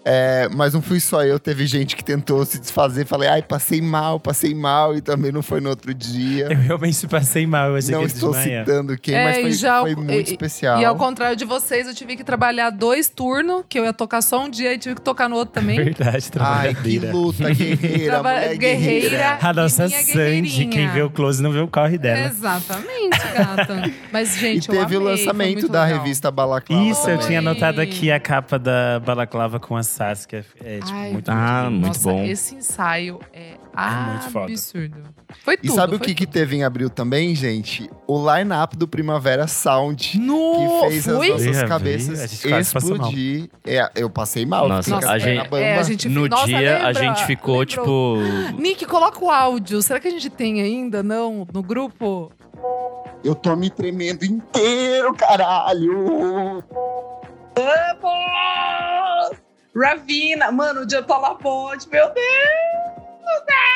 É, mas não fui só eu, teve gente que tentou se desfazer. Falei, ai, passei mal, passei mal. E também não foi no outro dia. Eu realmente passei mal, eu achei não que estou citando quem, mas É, foi, e já- foi muito e- especial. E ao contrário de vocês, eu tive que trabalhar dois turnos, que eu ia tocar só um dia e tive que tocar no outro também. Verdade, Ai, que luta, guerreira, Traba- mulher guerreira. guerreira. A nossa Sandy, quem vê o close não vê o corre dela. Exatamente, gata. Mas, E gente, eu teve o amei, foi lançamento da legal. revista Balaclava. Isso, eu também. tinha Oi. anotado aqui a capa da balaclava com a Saskia. É, tipo, Ai, muito, Ah, muito muito Nossa, bom. esse ensaio é, foda. absurdo. Foi E tudo. sabe o foi que, que tudo. teve em abril também, gente? O line-up do Primavera Sound. No, que fez fui? as nossas Ih, cabeças explodir. É, eu passei mal. Nossa, com a gente-. É, a gente No nossa, dia, lembra? a gente ficou, Lembrou? tipo. Nick, coloca o áudio. Será que a gente tem ainda, não? No grupo? Eu tô me tremendo inteiro, caralho! Vamos! Ravina! Mano, o dia tá lá ponte, meu Deus! Ah!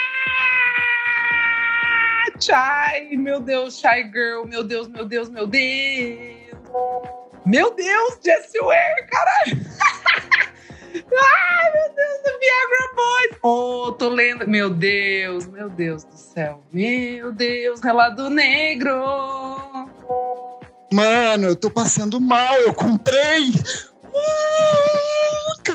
Chai, meu Deus, Shy Girl, meu Deus, meu Deus, meu Deus! Meu Deus, Jessie Ware, caralho! Ai, meu Deus, do Viagra Boys! Oh, tô lendo. Meu Deus, meu Deus do céu. Meu Deus, relado negro! Mano, eu tô passando mal, eu comprei!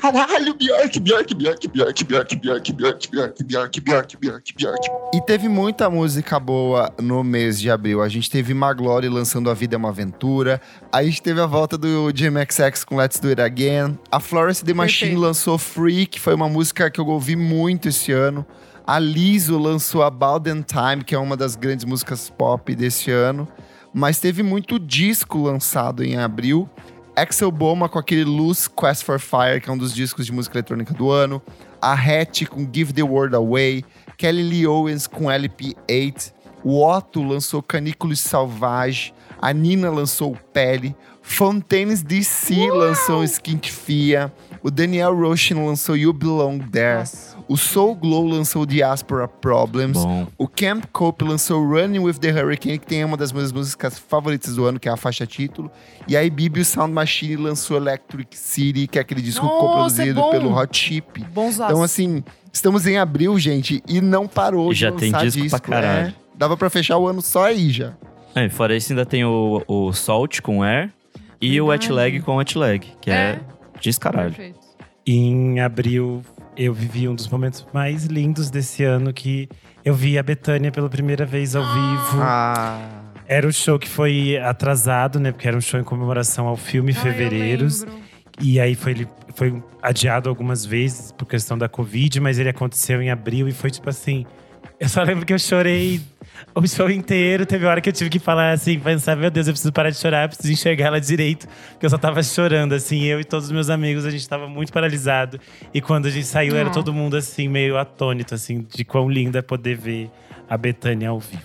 Ah, Caralho, Bjork, Bjork, Bjork, Bjork, Bjork, Bjork, Bjork, Bjork, Bjork, Bjork, Bjork, Bjork. E teve muita música boa no mês de abril. A gente teve Maglore lançando A Vida é uma Aventura. A gente teve a volta do GMXX com Let's Do It Again. A Florence The Machine lançou Free, que foi uma música que eu ouvi muito esse ano. A Liso lançou About Them Time, que é uma das grandes músicas pop desse ano. Mas teve muito disco lançado em abril. Axel Boma com aquele Loose Quest for Fire, que é um dos discos de música eletrônica do ano. A Hatch com Give the World Away. Kelly Lee Owens com LP8. O Otto lançou Canículos Salvage. A Nina lançou Pele. Fontaines DC lançou Skintifia. O Daniel Roshin lançou You Belong There. Nossa. O Soul Glow lançou Diaspora Problems. Bom. O Camp Cope lançou Running with the Hurricane, que tem uma das minhas músicas favoritas do ano, que é a faixa título. E a Ibibio Sound Machine lançou Electric City, que é aquele disco Nossa, coproduzido é pelo Hot Chip. Bons Então, assim, estamos em abril, gente, e não parou E já de tem lançar disco pra caralho. é. Dava pra fechar o ano só aí já. É, fora isso, ainda tem o, o Salt com Air e o Wet Verdade. Leg com Wet Leg, que é, É. descaralho. Perfeito. Em abril, eu vivi um dos momentos mais lindos desse ano que eu vi a Betânia pela primeira vez ao vivo. Ah. Era o show que foi atrasado, né? Porque era um show em comemoração ao filme eu Fevereiros. E aí foi, ele foi adiado algumas vezes por questão da Covid, mas ele aconteceu em abril e foi tipo assim. Eu só lembro que eu chorei o show inteiro. Teve hora que eu tive que falar assim, pensar, meu Deus, eu preciso parar de chorar, eu preciso enxergar ela direito. Porque eu só tava chorando, assim, eu e todos os meus amigos, a gente tava muito paralisado. E quando a gente saiu, era Ah. todo mundo assim, meio atônito, assim, de quão lindo é poder ver a Betânia ao vivo.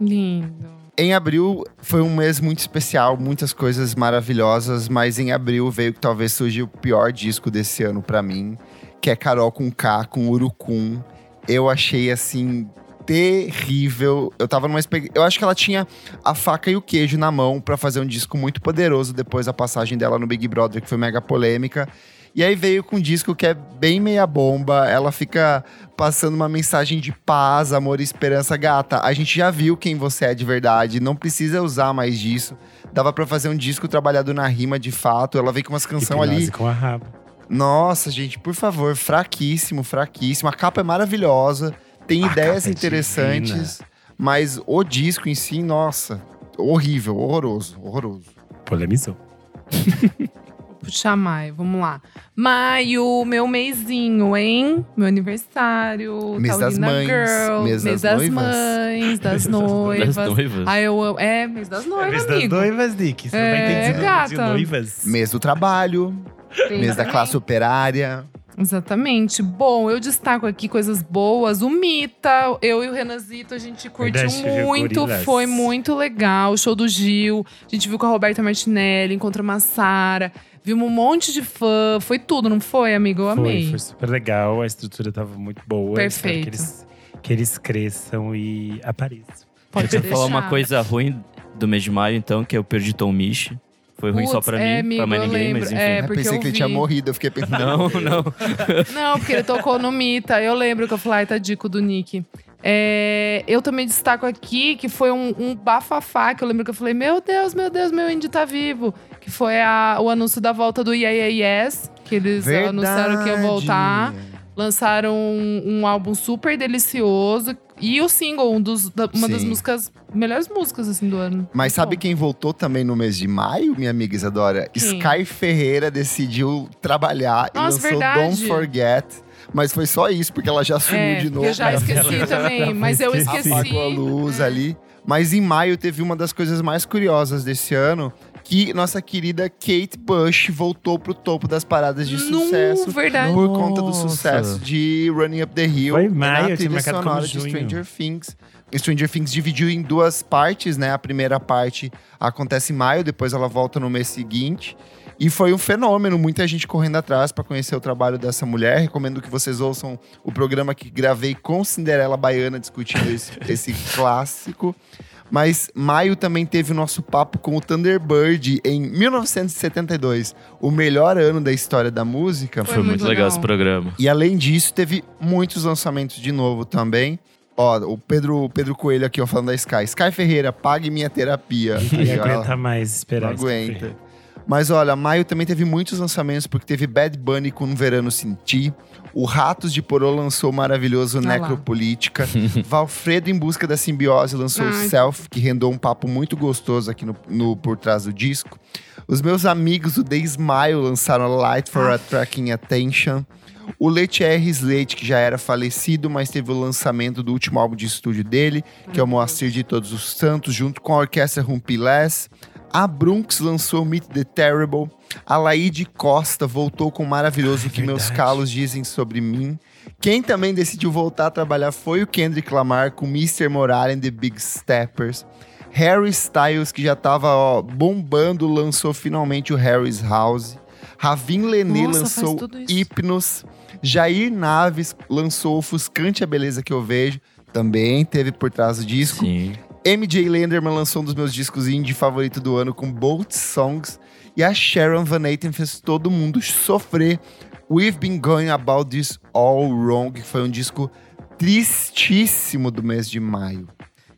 Lindo. Em abril foi um mês muito especial, muitas coisas maravilhosas, mas em abril veio que talvez seja o pior disco desse ano pra mim, que é Carol com K, com Urucum. Eu achei assim terrível. Eu tava numa eu acho que ela tinha a faca e o queijo na mão pra fazer um disco muito poderoso depois da passagem dela no Big Brother, que foi mega polêmica. E aí veio com um disco que é bem meia bomba, ela fica passando uma mensagem de paz, amor e esperança. Gata, a gente já viu quem você é de verdade, não precisa usar mais disso. Dava pra fazer um disco trabalhado na rima de fato. Ela vem com umas canções ali. Com a raba. Nossa, gente, por favor, fraquíssimo, fraquíssimo. A capa é maravilhosa, tem A ideias capa é interessantes, mas o disco em si, nossa, horrível, horroroso, horroroso. Polemizou. Puxar maio, vamos lá. Maio, meu mêsinho, hein? Meu aniversário. Mês das mães, Girl, mês das noivas. mães, das Das noivas. noivas. Ai, eu amo. É, mês das noivas, Mês das amigo. noivas, Nick. Você É, não vai entender de noivas. Mês do trabalho, Tem mês da também. classe operária. Exatamente. Bom, eu destaco aqui coisas boas. O Mita, eu e o Renanzito, a gente curtiu Verdade, muito. Foi muito legal. O show do Gil. A gente viu com a Roberta Martinelli, encontramos a Sara. Vimos um monte de fã. Foi tudo, não foi, amigo? Eu amei. Foi, foi super legal. A estrutura tava muito boa. Perfeito. Que eles, que eles cresçam e apareçam. Pode Eu vou falar uma coisa ruim do mês de maio, então, que eu perdi Tom Misch. Foi ruim só Putz, pra é, mim, amigo, pra mais eu ninguém, lembro. mas enfim. É, Eu porque pensei eu que ele tinha morrido, eu fiquei pensando. Não, não. Não, porque ele tocou no Mita. Eu lembro que eu falei, ai, tá dico do Nick. É, eu também destaco aqui que foi um, um bafafá, que eu lembro que eu falei, meu Deus, meu Deus, meu índio tá vivo. Que foi a- o anúncio da volta do Yeah, yeah Yes, que eles anunciaram que ia voltar. Lançaram um, um álbum super delicioso. E o single, um dos, da- uma das Sim. músicas, melhores músicas assim do ano. Mas sabe quem voltou também no mês de maio, minha amiga Isadora? Quem? Sky Ferreira decidiu trabalhar e Nossa, lançou verdade. Don't Forget. Mas foi só isso, porque ela já sumiu É, de novo. eu já esqueci também, mas eu esqueci. apagou a luz ali. Mas em maio teve uma das coisas mais curiosas desse ano, que nossa querida Kate Bush voltou pro topo das paradas de Nu, sucesso. verdade. Por conta do Nossa. sucesso de Running Up the Hill. Foi e maio, na trilha sonora de. Stranger Things. Stranger Things dividiu em duas partes, né? A primeira parte acontece em maio, depois ela volta no mês seguinte. E foi um fenômeno, muita gente correndo atrás para conhecer o trabalho dessa mulher. Recomendo que vocês ouçam o programa que gravei com Cinderela Baiana discutindo esse, esse clássico. Mas maio também teve o nosso papo com o Thunderbird em 1972, o melhor ano da história da música. Foi Foi muito legal legal. esse programa. E além disso, teve muitos lançamentos de novo também. Ó, o Pedro, o Pedro Coelho aqui, ó, falando da Sky. Sky Ferreira, pague minha terapia. Aí, ó, aguenta mais não esperar isso. aguenta. Mas olha, maio também teve muitos lançamentos, porque teve Bad Bunny com Um Verano Sem Ti. O Ratos de Porô lançou o maravilhoso lá. Necropolítica. Valfredo, em busca da simbiose, lançou o. Self, que rendeu um papo muito gostoso aqui no, no- por trás do disco. Os meus amigos do The Smile lançaram Light for Attracting Attention. O Leite R. Slate, que já era falecido, mas teve o lançamento do último álbum de estúdio dele, que é o Moacir de Todos os Santos, junto com a orquestra Rumpilés. A Brunx lançou Meet the Terrible. A Laide Costa voltou com o maravilhoso Ai, Que Meus verdade. Calos Dizem Sobre Mim. Quem também decidiu voltar a trabalhar foi o Kendrick Lamar com Mr. Moral and the Big Steppers. Harry Styles, que já tava ó, bombando, lançou finalmente o Harry's House. Ravin Lenê Nossa, lançou. Hipnos. Jair Naves lançou Ofuscante a Beleza Que Eu Vejo. Também teve por trás do disco. Sim. MJ Lenderman lançou um dos meus discos indie favorito do ano com Both Songs. E a Sharon Van Etten fez todo mundo sofrer. We've Been Going About This All Wrong, que foi um disco tristíssimo do mês de maio.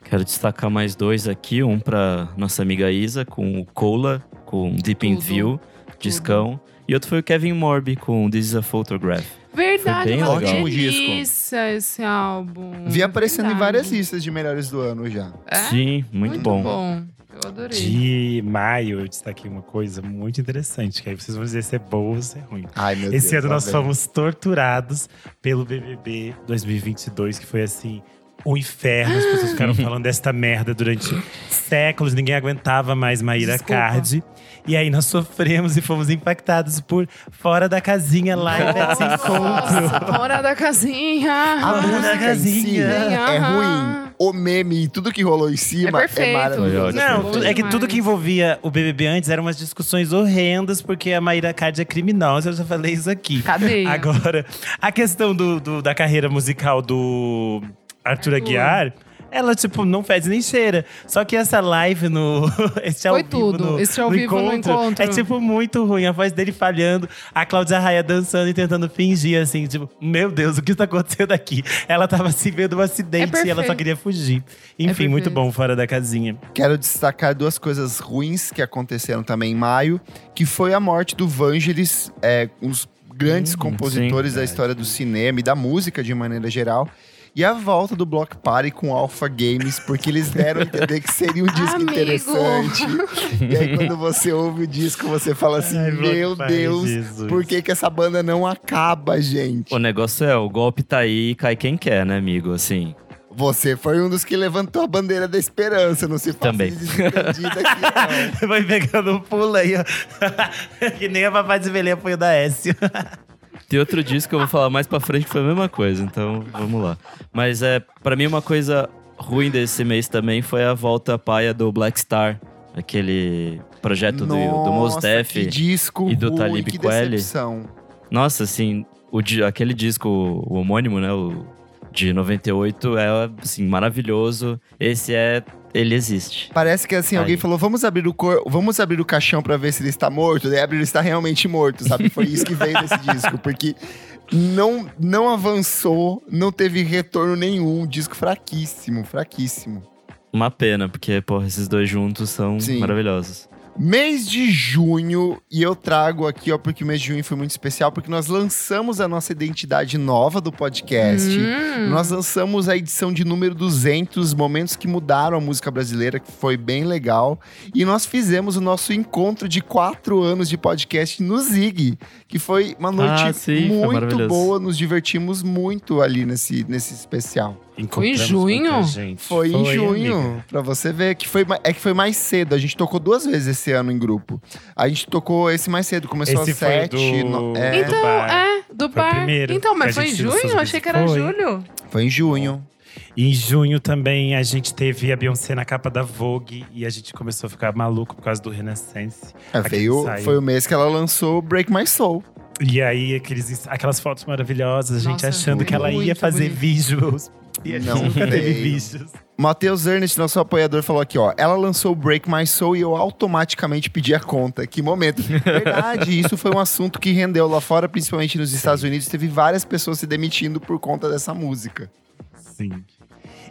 Quero destacar mais dois aqui. Um pra nossa amiga Isa, com o Cola, com Deep in Tudo. View, discão. E outro foi o Kevin Morby, com This is a Photograph. Verdade, bem uma legal. Ótimo disco. delícia esse álbum. Vi aparecendo em Verdade. várias listas de melhores do ano já. É? Sim, muito, bom. Eu adorei. De maio, eu destaquei uma coisa muito interessante, que aí vocês vão dizer se é boa ou se é ruim. Ai, meu Esse Deus. ano lá nós vem. fomos torturados pelo BBB 2022, que foi assim. O inferno, as pessoas ficaram falando desta merda durante séculos, ninguém aguentava mais Maíra Desculpa. Card. E aí nós sofremos e fomos impactados por Fora da Casinha Live at Encontro. Nossa, fora da casinha. A Fora da música em si casinha. é Aham. ruim. O meme e tudo que rolou em cima É é, perfeito. maravilhoso. Não, é que tudo que envolvia o BBB antes eram umas discussões horrendas, porque a Maíra Card é criminosa, eu já falei isso aqui. Cadeia. Agora, a questão do, do- da carreira musical do Arthur Aguiar, ela, tipo, não fez nem cheira. Só que essa live no. Esse ao Foi vivo tudo. no- Esse ao vivo no encontro. É, tipo, muito ruim. A voz dele falhando, a Cláudia Raia dançando e tentando fingir, assim, tipo, meu Deus, o que tá acontecendo aqui? Ela tava se vendo um acidente É e ela só queria fugir. Enfim, muito perfeito. bom fora da casinha. Quero destacar duas coisas ruins que aconteceram também em maio, que foi a morte do Vangelis, é, um dos grandes Hum, compositores sim. da história do cinema e da música de maneira geral. E a volta do Block Party com Alpha Games, porque eles deram a entender que seria um disco Amigo. interessante. e aí, quando você ouve o disco, você fala assim: Ai, Meu Party, Deus, Jesus." por que, que essa banda não acaba, gente? O negócio é, o golpe tá aí e cai quem quer, né, amigo? Assim, Você foi um dos que levantou a bandeira da esperança, não se faça Também. aqui, não. Vai pegando um pulo aí, ó. que nem a Papai de Belém apoio da Écio. Tem outro disco que eu vou falar mais pra frente que foi a mesma coisa, então vamos lá. Mas é, para mim uma coisa ruim desse mês também foi a volta paia do Black Star, aquele projeto do, do Mos Nossa, Def. e do Talib Kweli. Nossa, assim, o, aquele disco, o homônimo, né, o de 98 é assim maravilhoso. Esse é ele existe. Parece que assim, alguém Aí. falou, vamos abrir o cor... vamos abrir o caixão pra ver se ele está morto. Daí abriu, ele está realmente morto, sabe? Foi isso que veio desse disco, porque não, não avançou, não teve retorno nenhum. Disco fraquíssimo, fraquíssimo. Uma pena, porque, porra, esses dois juntos são Sim. maravilhosos. Mês de junho, e eu trago aqui, ó, porque o mês de junho foi muito especial, porque nós lançamos a nossa identidade nova do podcast. Hum. Nós lançamos a edição de número 200, momentos que mudaram a música brasileira, que foi bem legal. E nós fizemos o nosso encontro de quatro anos de podcast no Zig, que foi uma noite Ah, sim, muito boa. Nos divertimos muito ali nesse, nesse especial. Encontramos junho? muita gente. Foi, em junho, amiga. pra você ver que foi, é que foi mais cedo. A gente tocou duas vezes esse ano em grupo. A gente tocou esse mais cedo, começou Esse às foi sete. do- no- é, Então, bar. é, do Foi bar. primeiro então, mas foi em junho? Achei que era Foi. julho. Foi em junho. E em junho também a gente teve a Beyoncé na capa da Vogue e a gente começou a ficar maluco por causa do Renaissance. É, veio, foi o mês que ela lançou Break My Soul. E aí, aqueles, aquelas fotos maravilhosas, a gente Nossa, achando que ela ia fazer bonito. visuals. E a Não gente nunca teve visuals. Matheus Ernest, nosso apoiador, falou aqui, ó. Ela lançou Break My Soul e eu automaticamente pedi a conta. Que momento. Verdade, isso foi um assunto que rendeu lá fora, principalmente nos Estados Unidos. Teve várias pessoas se demitindo por conta dessa música. Sim.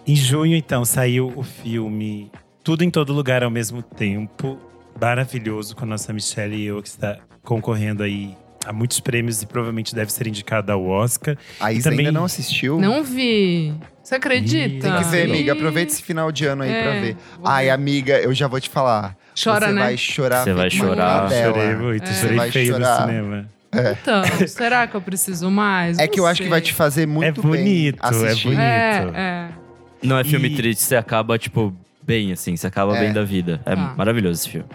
Em junho, então, saiu o filme Tudo em Todo Lugar ao Mesmo Tempo. Maravilhoso, com a nossa Michelle Yeoh, que está concorrendo aí a muitos prêmios e provavelmente deve ser indicada ao Oscar. A Isa também- ainda não assistiu? Não vi. Você acredita? Tem que ver, amiga. Aproveita esse final de ano aí É, pra ver. Ai, amiga, eu já vou te falar. Chora, Você né? vai chorar. Você vai chorar. Chorei muito, É. Você chorei vai feio chorar. no cinema. Então, será que eu preciso mais? É Não que eu acho que sei. vai te fazer muito É bonito, bem é assistir. bonito. É, é. Não é filme E- triste, você acaba, tipo, bem, assim, você acaba É. bem da vida. É Tá. maravilhoso esse filme.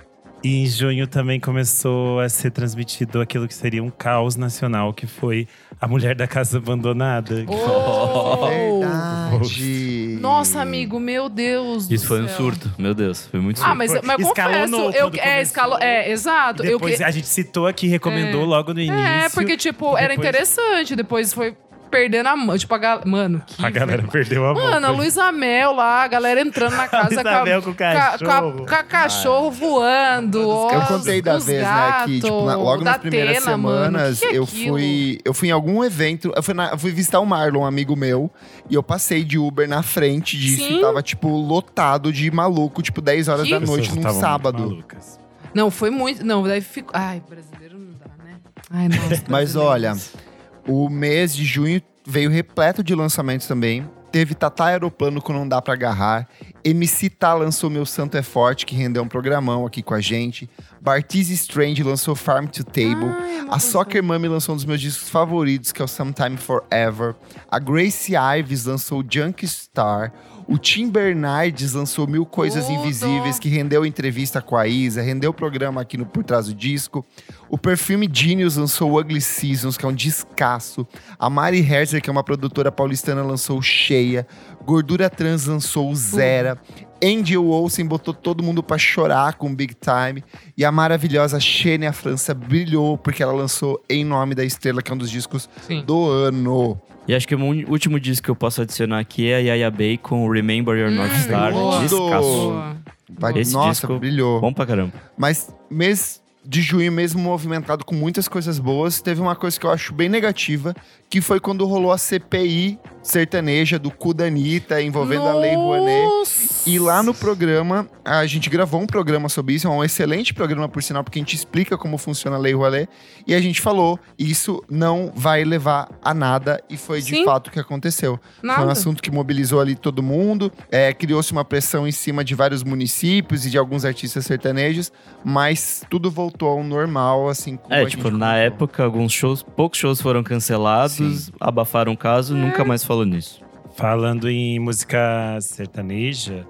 E em junho também começou a ser transmitido aquilo que seria um caos nacional, que foi A Mulher da Casa Abandonada. Oh! Verdade. Nossa, amigo, meu Deus do Isso foi um céu. surto, meu Deus, foi muito surto. Ah, mas, mas eu confesso, eu, é, começou. escalo, é, exato. Eu, Depois que- a gente citou aqui, recomendou É. logo no início. é, porque, tipo, era Depois- interessante. Depois foi perdendo a mão. Tipo, a galera. Mano, que. A galera perdeu a mão. Mano, a Luísa Mel lá, a galera entrando na casa Luísa Mel com o cachorro. Com, a cachorro voando. Eu os- contei da vez, né, que tipo, na- logo nas primeiras Atena, semanas Que que é eu aquilo? fui eu fui em algum evento, eu fui, na- eu fui visitar o Marlon, um amigo meu, e eu passei de Uber na frente disso Sim. e tava tipo lotado de maluco, tipo 10 horas Que? da noite num sábado. Não, foi muito. Não, daí ficou. Ai, brasileiro não dá, né? Ai, nossa. Mas olha, o mês de junho veio repleto de lançamentos também. Teve Tatá Aeroplano com Não Dá Pra Agarrar. MC Tá lançou Meu Santo é Forte, que rendeu um programão aqui com a gente. Bartiz Strange lançou Farm to Table. Ai, é uma a Soccer Mommy lançou um dos meus discos favoritos, que é o Sometime Forever. A Gracie Ives lançou Junk Star. O Tim Bernardes lançou Mil Coisas Tudo. Invisíveis, que rendeu entrevista com a Isa, rendeu programa aqui no Por Trás do Disco. O Perfume Genius lançou Ugly Seasons, que é um descasso. A Mari Herzer, que é uma produtora paulistana, lançou Cheia. Gordura Trans lançou Zera. Angel Olsen botou todo mundo pra chorar com Big Time. E a maravilhosa Xênia França brilhou porque ela lançou Em Nome da Estrela, que é um dos discos Sim. do ano. E acho que o último disco que eu posso adicionar aqui é a Yaya Bay com Remember Your North Star. boa. Descasso. Boa. Esse Nossa, disco- brilhou. Bom pra caramba. Mas mês de junho, mesmo movimentado com muitas coisas boas, teve uma coisa que eu acho bem negativa, que foi quando rolou a CPI sertaneja do cu da Anitta, envolvendo a Lei Rouanet. Nossa. E lá no programa, a gente gravou um programa sobre isso, é um excelente programa, por sinal, porque a gente explica como funciona a Lei Rouanet. E a gente falou, isso não vai levar a nada, e foi de Sim. fato o que aconteceu. Foi um Nada. assunto que mobilizou ali todo mundo, é, criou-se uma pressão em cima de vários municípios e de alguns artistas sertanejos, mas tudo voltou ao normal, assim como É, a tipo, gente na época, alguns shows, poucos shows foram cancelados, abafaram o caso, É. nunca mais falou nisso. Falando em música sertaneja,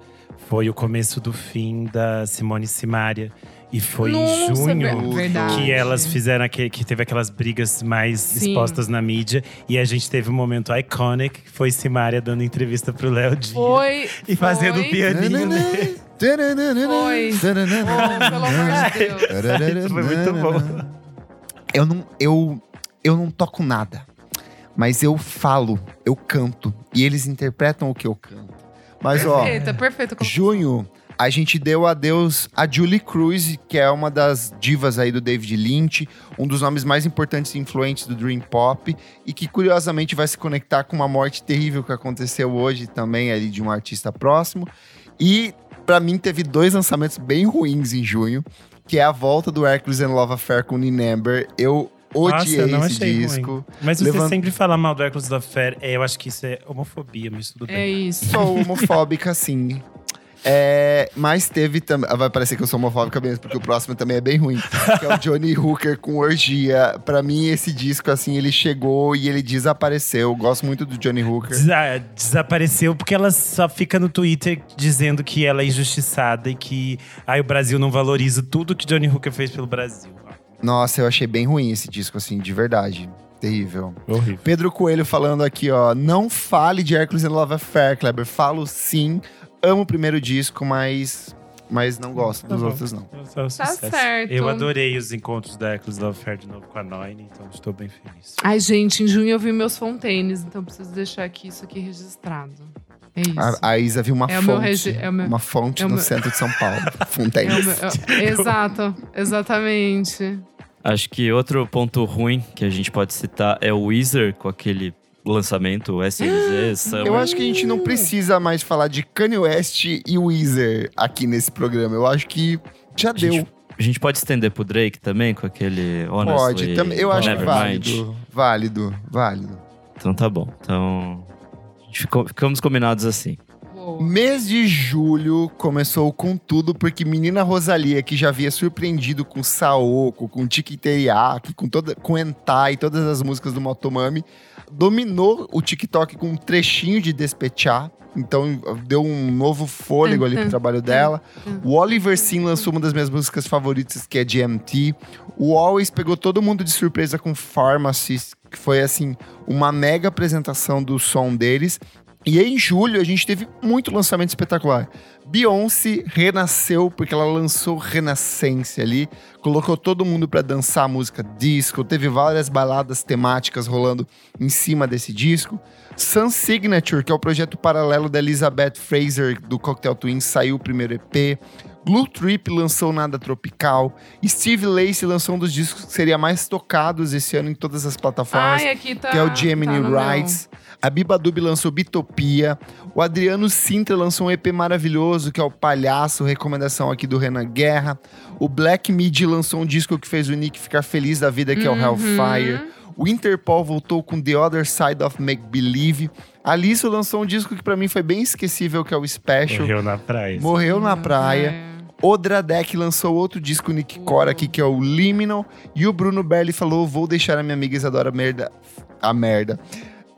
foi o começo do fim da Simone Simaria. E foi em Nossa, junho ver- verdade. que elas fizeram aquele, que teve aquelas brigas mais Sim. expostas na mídia. E a gente teve um momento iconic, que foi Simaria dando entrevista pro Léo Dias. Foi. E fazendo foi. o pianinho, né? Foi. Oh, pelo amor de Deus. Foi muito bom. Eu não, eu, eu não toco nada, mas eu falo, eu canto e eles interpretam o que eu canto. Mas ó, Perfeita, perfeita. junho a gente deu adeus a Julie Cruz, que é uma das divas aí do David Lynch, um dos nomes mais importantes e influentes do Dream Pop e que curiosamente vai se conectar com uma morte terrível que aconteceu hoje também ali de um artista próximo. E pra mim teve dois lançamentos bem ruins em junho, que é a volta do Hercules and Love Affair com Ninember. Eu odiei Nossa, não esse achei disco. ruim. Mas você Levant- sempre fala mal do Hércules da Fé, é, eu acho que isso é homofobia, mas tudo É bem. isso. Sou homofóbica, sim. É, mas teve também. Vai parecer que eu sou homofóbica mesmo, porque o próximo também é bem ruim. Que é o Johnny Hooker com Orgia. Pra mim, esse disco, assim, ele chegou e ele desapareceu. Gosto muito do Johnny Hooker. Desa- desapareceu porque ela só fica no Twitter dizendo que ela é injustiçada e que ai, o Brasil não valoriza tudo que Johnny Hooker fez pelo Brasil. Nossa, eu achei bem ruim esse disco, assim, de verdade. Terrível. Horrível. Pedro Coelho falando aqui, ó. Não fale de Hercules and Love Affair, Kleber. Falo sim. Amo o primeiro disco, mas, mas não gosto Tá dos bom. outros, não. Tá certo. Eu adorei os encontros da Hércules Love Fair de novo com a Noine, então estou bem feliz. Ai, gente, em junho eu vi meus Fontaines, então preciso deixar aqui isso aqui registrado. É isso. A, a Isa viu uma É fonte. regi- é o meu- uma fonte é no meu- centro de São Paulo. É Fontaine. o meu- é- exato, exatamente. Acho que outro ponto ruim que a gente pode citar é o Weezer com aquele lançamento SNZ, Summer. Eu acho que a gente não precisa mais falar de Kanye West e Weezer aqui nesse programa. Eu acho que já A gente- deu. A gente pode estender pro Drake também com aquele Honestly, Pode. Também, eu acho válido. Válido, válido. Então tá bom. Então gente ficou- ficamos combinados assim. Mês de julho começou com tudo, porque menina Rosalia, que já havia surpreendido com Saoko, com Tiki Teriyaki, com, toda, com Entai, todas as músicas do Motomami, dominou o TikTok com um trechinho de Despechar. Então deu um novo fôlego ali pro trabalho dela. O Oliver Sim lançou uma das minhas músicas favoritas, que é GMT. O Always pegou todo mundo de surpresa com Pharmacist, que foi assim, uma mega apresentação do som deles. E em julho a gente teve muito lançamento espetacular. Beyoncé renasceu porque ela lançou Renascença ali, colocou todo mundo pra dançar a música disco, teve várias baladas temáticas rolando em cima desse disco. Sun Signature, que é o projeto paralelo da Elizabeth Fraser do Cocktail Twins, saiu o primeiro EP. Blue Trip lançou Nada Tropical. Steve Lacey lançou um dos discos que seria mais tocados esse ano em todas as plataformas Ai, aqui tá. que é o Gemini tá no meu. Rights. A Biba Dub lançou Bitopia. O Adriano Sintra lançou um EP maravilhoso, que é o Palhaço, recomendação aqui do Renan Guerra. O Black Midi lançou um disco que fez o Nick ficar feliz da vida, que é o Hellfire. O Interpol voltou com The Other Side of Make Believe. A Lisso lançou um disco que pra mim foi bem esquecível, que é o Special. Morreu na praia. Morreu na praia. O Dradek lançou outro disco Nick Core aqui, que é o Liminal. E o Bruno Berli falou: vou deixar a minha amiga Isadora merda. A merda.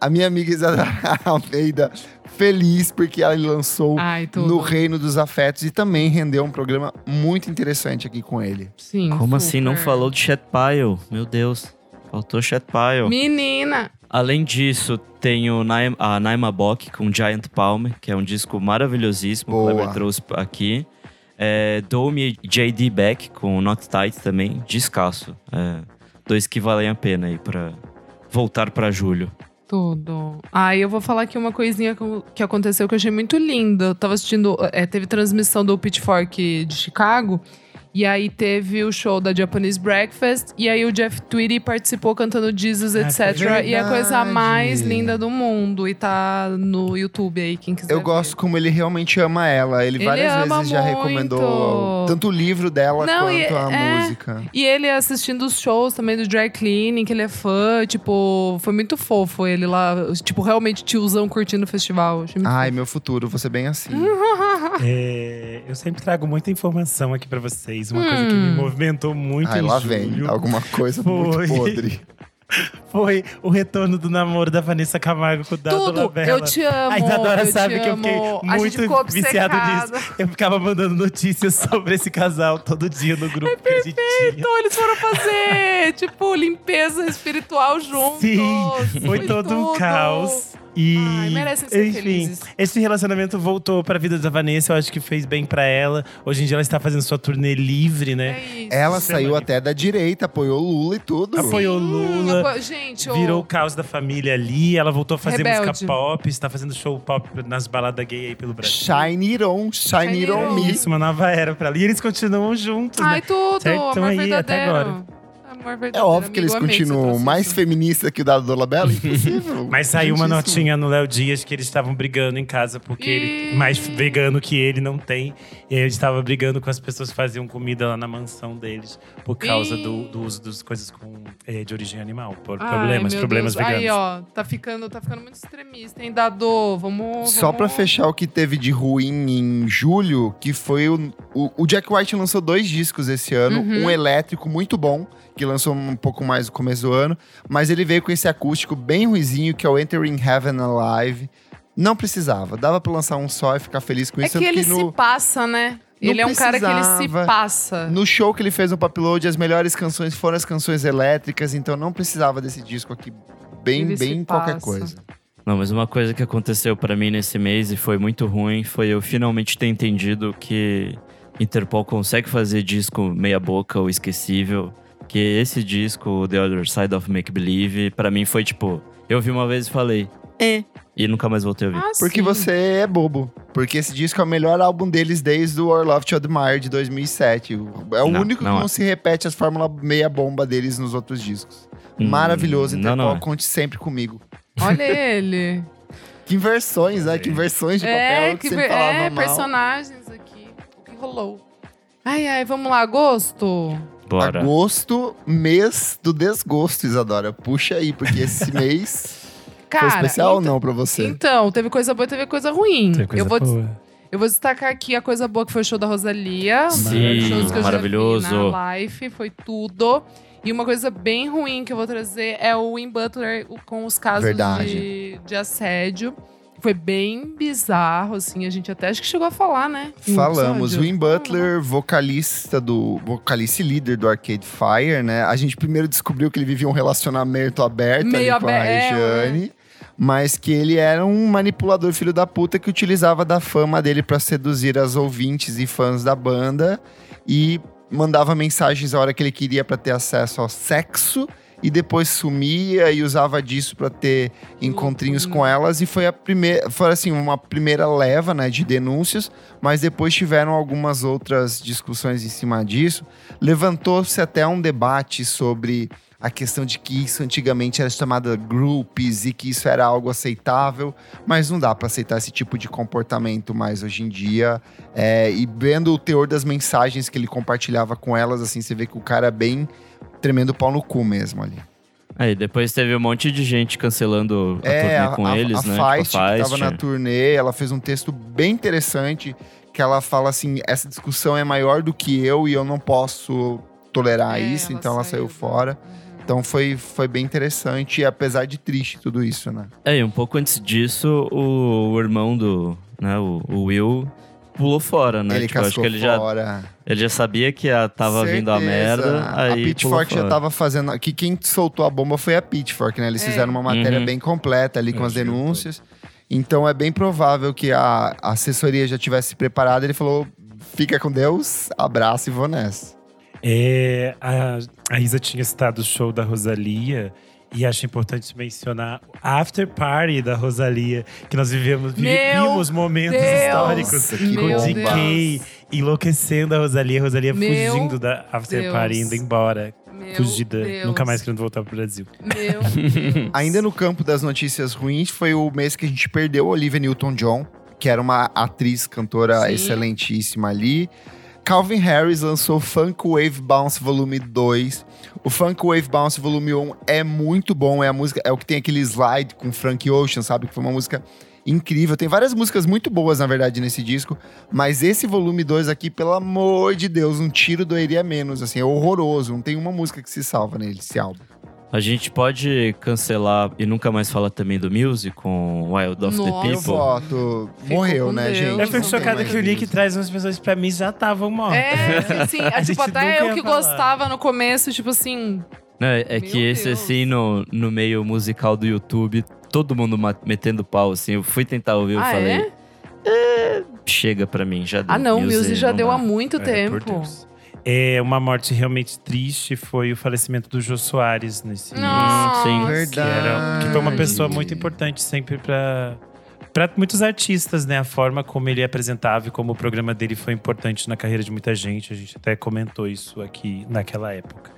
A minha amiga Isadora Almeida feliz porque ela lançou Ai, no Reino dos Afetos e também rendeu um programa muito interessante aqui com ele. Sim. Como assim não super. falou de Chat Pile? Meu Deus. Faltou Chat Pile. Menina! Além disso, tem o Naim- a Naima Bock com Giant Palm, que é um disco maravilhosíssimo que o Boa. Kleber trouxe aqui. É, Dome e JD Beck com Not Tight também, descasso. É, dois que valem a pena aí pra voltar pra julho. Tudo. Aí eu vou falar aqui uma coisinha que- que aconteceu que eu achei muito linda. Eu tava assistindo, é, teve transmissão do Pitchfork de Chicago. E aí teve o show da Japanese Breakfast. E aí o Jeff Tweedy participou cantando Jesus, Ah, etc. E é a coisa mais linda do mundo. E tá no YouTube aí, quem quiser Eu ver. gosto como ele realmente ama ela. Ele, Ele várias vezes já muito. recomendou tanto o livro dela Não, quanto e- a é. música. E ele assistindo os shows também do Dry Cleaning, que ele é fã, tipo, foi muito fofo ele lá, tipo, realmente tiozão curtindo o festival. Ai, meu futuro, vou ser bem assim. É, eu sempre trago muita informação aqui pra vocês. Uma coisa que me movimentou muito Ai, em lá julho vem. Alguma coisa Foi. muito podre. foi o retorno do namoro da Vanessa Camargo com o Dado Tudo, Labella. eu te amo. A Isadora eu sabe que eu fiquei muito viciado nisso. Eu ficava mandando notícias sobre esse casal todo dia no grupo que a gente tinha. Então eles foram fazer, tipo, limpeza espiritual juntos. Sim, foi todo um tudo. caos. E, Ai, merecem ser enfim, felizes. esse relacionamento voltou pra vida da Vanessa. Eu acho que fez bem pra ela. Hoje em dia ela está fazendo sua turnê livre, né? É isso. Ela é saiu até da direita, apoiou Lula e tudo. Apoiou Lula. Apo- Gente, Virou o caos da família ali. Ela voltou a fazer Rebelde. música pop. Está fazendo show pop nas baladas gay aí pelo Brasil. Shine It On, Shine, Shine It On. Me. Isso, uma nova era pra ela. E eles continuam juntos, Ai, né? tudo. Certo? Tão amor aí até verdadeiro. agora. Amor É óbvio que eles amigo, continuam mais isso. feminista que o Dado Dolabella. Impossível. Mas saiu uma notinha no Léo Dias que eles estavam brigando em casa, porque ele, mais vegano que ele não tem. E aí ele estava brigando com as pessoas que faziam comida lá na mansão deles por causa do, do uso das coisas com, eh, de origem animal. Por Ai, problemas, problemas Deus. veganos. Aí, ó, tá ficando, tá ficando muito extremista, hein, Dado? Vamos. Só pra fechar o que teve de ruim em julho, que foi o, o, o Jack White lançou dois discos esse ano, Uhum. um elétrico muito bom, que lançou um pouco mais no começo do ano, mas ele veio com esse acústico bem ruizinho, que é o Entering Heaven Alive. Não precisava, dava pra lançar um só e ficar feliz com É isso. que tanto ele no, se passa, né? não Ele é um cara que ele se passa. no show que ele fez no Papload, as melhores canções foram as canções elétricas, então não precisava desse disco aqui. Bem, Ele bem qualquer coisa. Não, mas uma coisa que aconteceu pra mim nesse mês e foi muito ruim foi eu finalmente ter entendido que Interpol consegue fazer disco meia boca ou esquecível. Que esse disco, The Other Side of Make Believe, pra mim foi tipo, eu vi uma vez e falei, é, e nunca mais voltei a ouvir. Ah, Porque sim. você é bobo. Porque esse disco é o melhor álbum deles desde o Or Love to Admire de 2007. É o Não, único não que é. não se repete as fórmulas meia bomba deles nos outros discos. Hum, Maravilhoso, não, Interpol, não é. conte sempre comigo. Olha ele. Que inversões, né? Que inversões de papel é, que, que você ver- é, mal. personagens aqui. O que rolou? Ai, ai, vamos lá, agosto. Bora. Agosto, mês do desgosto, Isadora. Puxa aí, porque esse mês Cara, Foi especial ou então- não pra você? Então, teve coisa boa e teve coisa ruim. Tem coisa eu, vou, boa. eu vou destacar aqui a coisa boa que foi o show da Rosalia. Sim, maravilhoso. Já vi na live, foi tudo. E uma coisa bem ruim que eu vou trazer é o Win Butler com os casos de, de assédio. Foi bem bizarro, assim. A gente até acho que chegou a falar, né? Falamos. Win Butler, vocalista do. vocalista e líder do Arcade Fire, né? A gente primeiro descobriu que ele vivia um relacionamento aberto Meio ali com a abe- é, Rejane. Mas que ele era um manipulador filho da puta que utilizava da fama dele pra seduzir as ouvintes e fãs da banda e mandava mensagens a hora que ele queria pra ter acesso ao sexo e depois sumia e usava disso pra ter encontrinhos com elas e foi a primeira, foi assim, uma primeira leva, né, de denúncias, mas depois tiveram algumas outras discussões em cima disso. Levantou-se até um debate sobre a questão de que isso antigamente era chamada groups e que isso era algo aceitável, mas não dá pra aceitar esse tipo de comportamento mais hoje em dia. É, e vendo o teor das mensagens que ele compartilhava com elas, assim, você vê que o cara é bem tremendo pau no cu mesmo ali. Aí depois teve um monte de gente cancelando a É, turnê com eles, a né? Feist, tipo, a que tava Feist. na turnê, ela fez um texto bem interessante que ela fala assim, essa discussão é maior do que eu e eu não posso tolerar É, isso, ela então ela saiu saiu fora. Então foi, foi bem interessante, apesar de triste tudo isso, né? É, e um pouco antes disso, o, o irmão do, né, o, o Will pulou fora, né? ele tipo, acho cascou que ele já, fora. ele já sabia que a, tava vindo a Certeza. merda, aí A Pitchfork já fora. tava fazendo. Aqui quem soltou a bomba foi a Pitchfork, né? Eles É. fizeram uma matéria Uhum. bem completa ali com É, as denúncias. Então é bem provável que a a assessoria já tivesse preparada. Ele falou: fica com Deus, abraço e vou nessa. É, a, a Isa tinha citado o show da Rosalia. E acho importante mencionar a after party da Rosalia, que nós vivemos, vivemos momentos Deus! históricos com o DK enlouquecendo a Rosalia, a Rosalia Meu fugindo da after Deus. party, indo embora, Meu fugida, Deus. nunca mais querendo voltar pro Brasil. Meu Deus. Ainda no campo das notícias ruins, foi o mês que a gente perdeu a Olivia Newton-John, que era uma atriz, cantora Sim. excelentíssima ali. Calvin Harris lançou Funk Wave Bounce Volume 2. O Funk Wave Bounce Volume 1 é muito bom, é a música, é o que tem aquele slide com Frank Ocean, sabe? Que foi uma música incrível. Tem várias músicas muito boas, na verdade, nesse disco, mas esse volume 2 aqui, pelo amor de Deus, um tiro doeria menos, assim, é horroroso. Não tem uma música que se salva nele, esse álbum. A gente pode cancelar e nunca mais falar também do Music com Wild of Nossa. the Eu People? voto. Morreu, né, Deus. gente? Eu não fico chocada que o Nick traz umas pessoas pra mim já estavam mortas. É, sim, sim. É, A tipo, até eu que falar. gostava no começo, tipo assim. É, é Meu que esse, Deus. assim, no, no meio musical do YouTube, todo mundo metendo pau, assim. Eu fui tentar ouvir, eu ah, falei, é? chega pra mim, já deu. Ah, não, o Music Muse já não deu dá. há muito É, por tempo. É, uma morte realmente triste foi o falecimento do Jô Soares nesse Nossa. sim. que, era, que foi uma Verdade. pessoa muito importante sempre para para muitos artistas, né? A forma como ele apresentava e como o programa dele foi importante na carreira de muita gente. A gente até comentou isso aqui naquela época.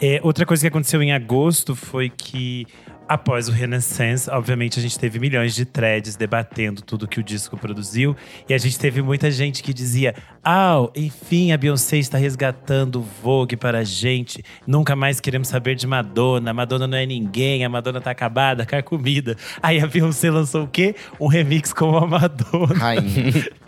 É, outra coisa que aconteceu em agosto foi que, após o Renaissance, obviamente a gente teve milhões de threads debatendo tudo que o disco produziu. E a gente teve muita gente que dizia: Ah, enfim, a Beyoncé está resgatando o Vogue para a gente. Nunca mais queremos saber de Madonna. Madonna não é ninguém, a Madonna tá acabada, carcomida. Aí a Beyoncé lançou o quê? Um remix com a Madonna. Rainha.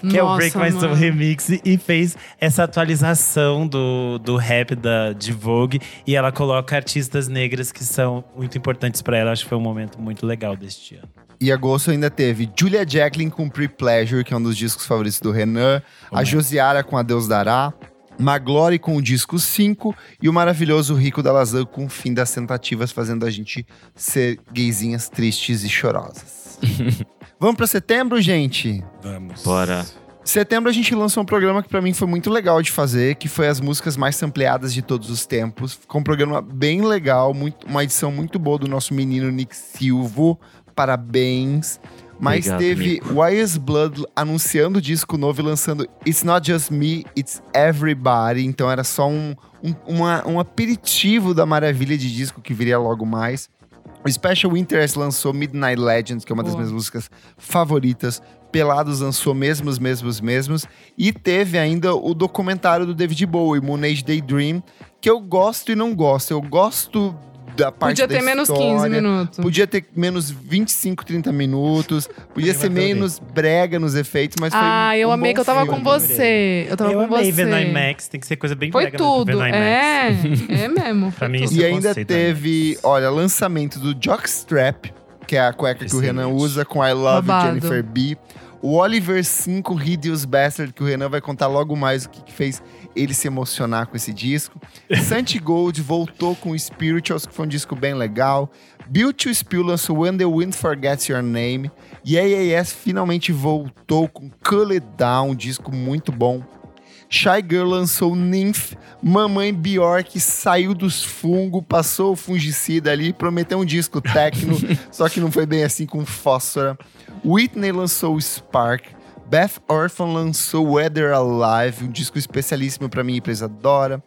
Que é o Nossa, Break My Soul. Remix e fez essa atualização do, do rap da, de Vogue. E ela coloca artistas negras que são muito importantes pra ela. Acho que foi um momento muito legal deste ano. E agosto ainda teve Julia Jacqueline com Pre-Pleasure, que é um dos discos favoritos do Renan. A Josiara com Adeus Dará. Maglore com o disco 5. E o maravilhoso Rico da Lazan com o fim das tentativas, fazendo a gente ser gaysinhas tristes e chorosas. Vamos pra setembro, gente? Vamos. Bora. Setembro a gente lançou um programa que pra mim foi muito legal de fazer, que foi as músicas mais sampleadas de todos os tempos. Ficou um programa bem legal, muito- uma edição muito boa do nosso menino Nick Silvo. Parabéns. Mas Obrigado, teve. Wise Blood anunciando o disco novo e lançando It's Not Just Me, It's Everybody. Então era só um, um, uma- um aperitivo da maravilha de disco que viria logo mais. O Special Interest lançou Midnight Legends, que é uma das Boa. minhas músicas favoritas. Pelados lançou Mesmos, Mesmos, Mesmos. E teve ainda o documentário do David Bowie, Moon Age Daydream, que eu gosto e não gosto. Eu gosto da parte Podia da ter menos história. 15 minutos. Podia ter menos 25, 30 minutos. Podia ser menos brega nos efeitos, mas foi Ah, eu um amei bom que eu tava filme. com você. Eu tava eu com amei você. ver no IMAX, tem que ser coisa bem Foi brega ver tudo. no IMAX. É, é mesmo. Pra mim, tudo. isso E ainda teve, olha, lançamento do Jockstrap, que é a cueca que o Renan Excelente. usa com I Love Babado. Jennifer B. O Oliver 5 Hideous Bastard, que o Renan vai contar logo mais o que que fez ele se emocionar com esse disco. Santi Gold voltou com Spirituals, que foi um disco bem legal. Built to Spill lançou When the Wind Forgets Your Name. E AAS finalmente voltou com Cool It Down, um disco muito bom. Shy Girl lançou Nymph, Mamãe Bjork saiu dos fungos, passou o fungicida ali, prometeu um disco techno, só que não foi bem assim com fósfora. Whitney lançou Spark, Beth Orphan lançou Weather Alive, um disco especialíssimo pra minha empresa adora.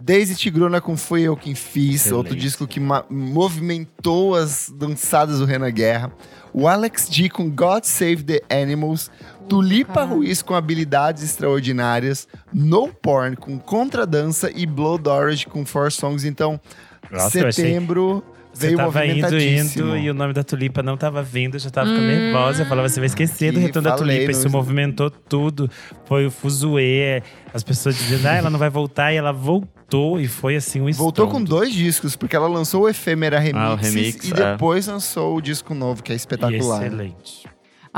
Daisy Tigrona com Foi Eu Quem Fiz, Excelente. outro disco que movimentou as dançadas do Renan Guerra. O Alex D com God Save the Animals. Tulipa. Ruiz com habilidades extraordinárias. No Porn com Contradança. E Blood Orange com Four Songs. Então, Nossa, eu achei- setembro Você veio tava indo, indo, e o nome da tulipa não tava vindo, eu já tava ficando nervosa. Eu falava, você vai esquecer do retorno da tulipa. no- Isso movimentou tudo. Foi o fuzuê, as pessoas dizendo, ah, ela não vai voltar. E ela voltou e foi assim um Voltou com dois discos, porque ela lançou o Efêmera Remix, Ah, o remix, e é. depois lançou o disco novo, que é E espetacular. excelente.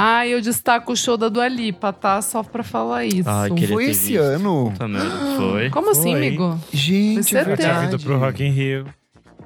Ah, eu destaco o show da Dua Lipa, tá? Só pra falar isso. Ai, queria Foi ter esse visto. ano? Merda, Foi. Como assim, Foi. amigo? Gente, é Foi Eu tinha verdade. vindo pro Rock in Rio.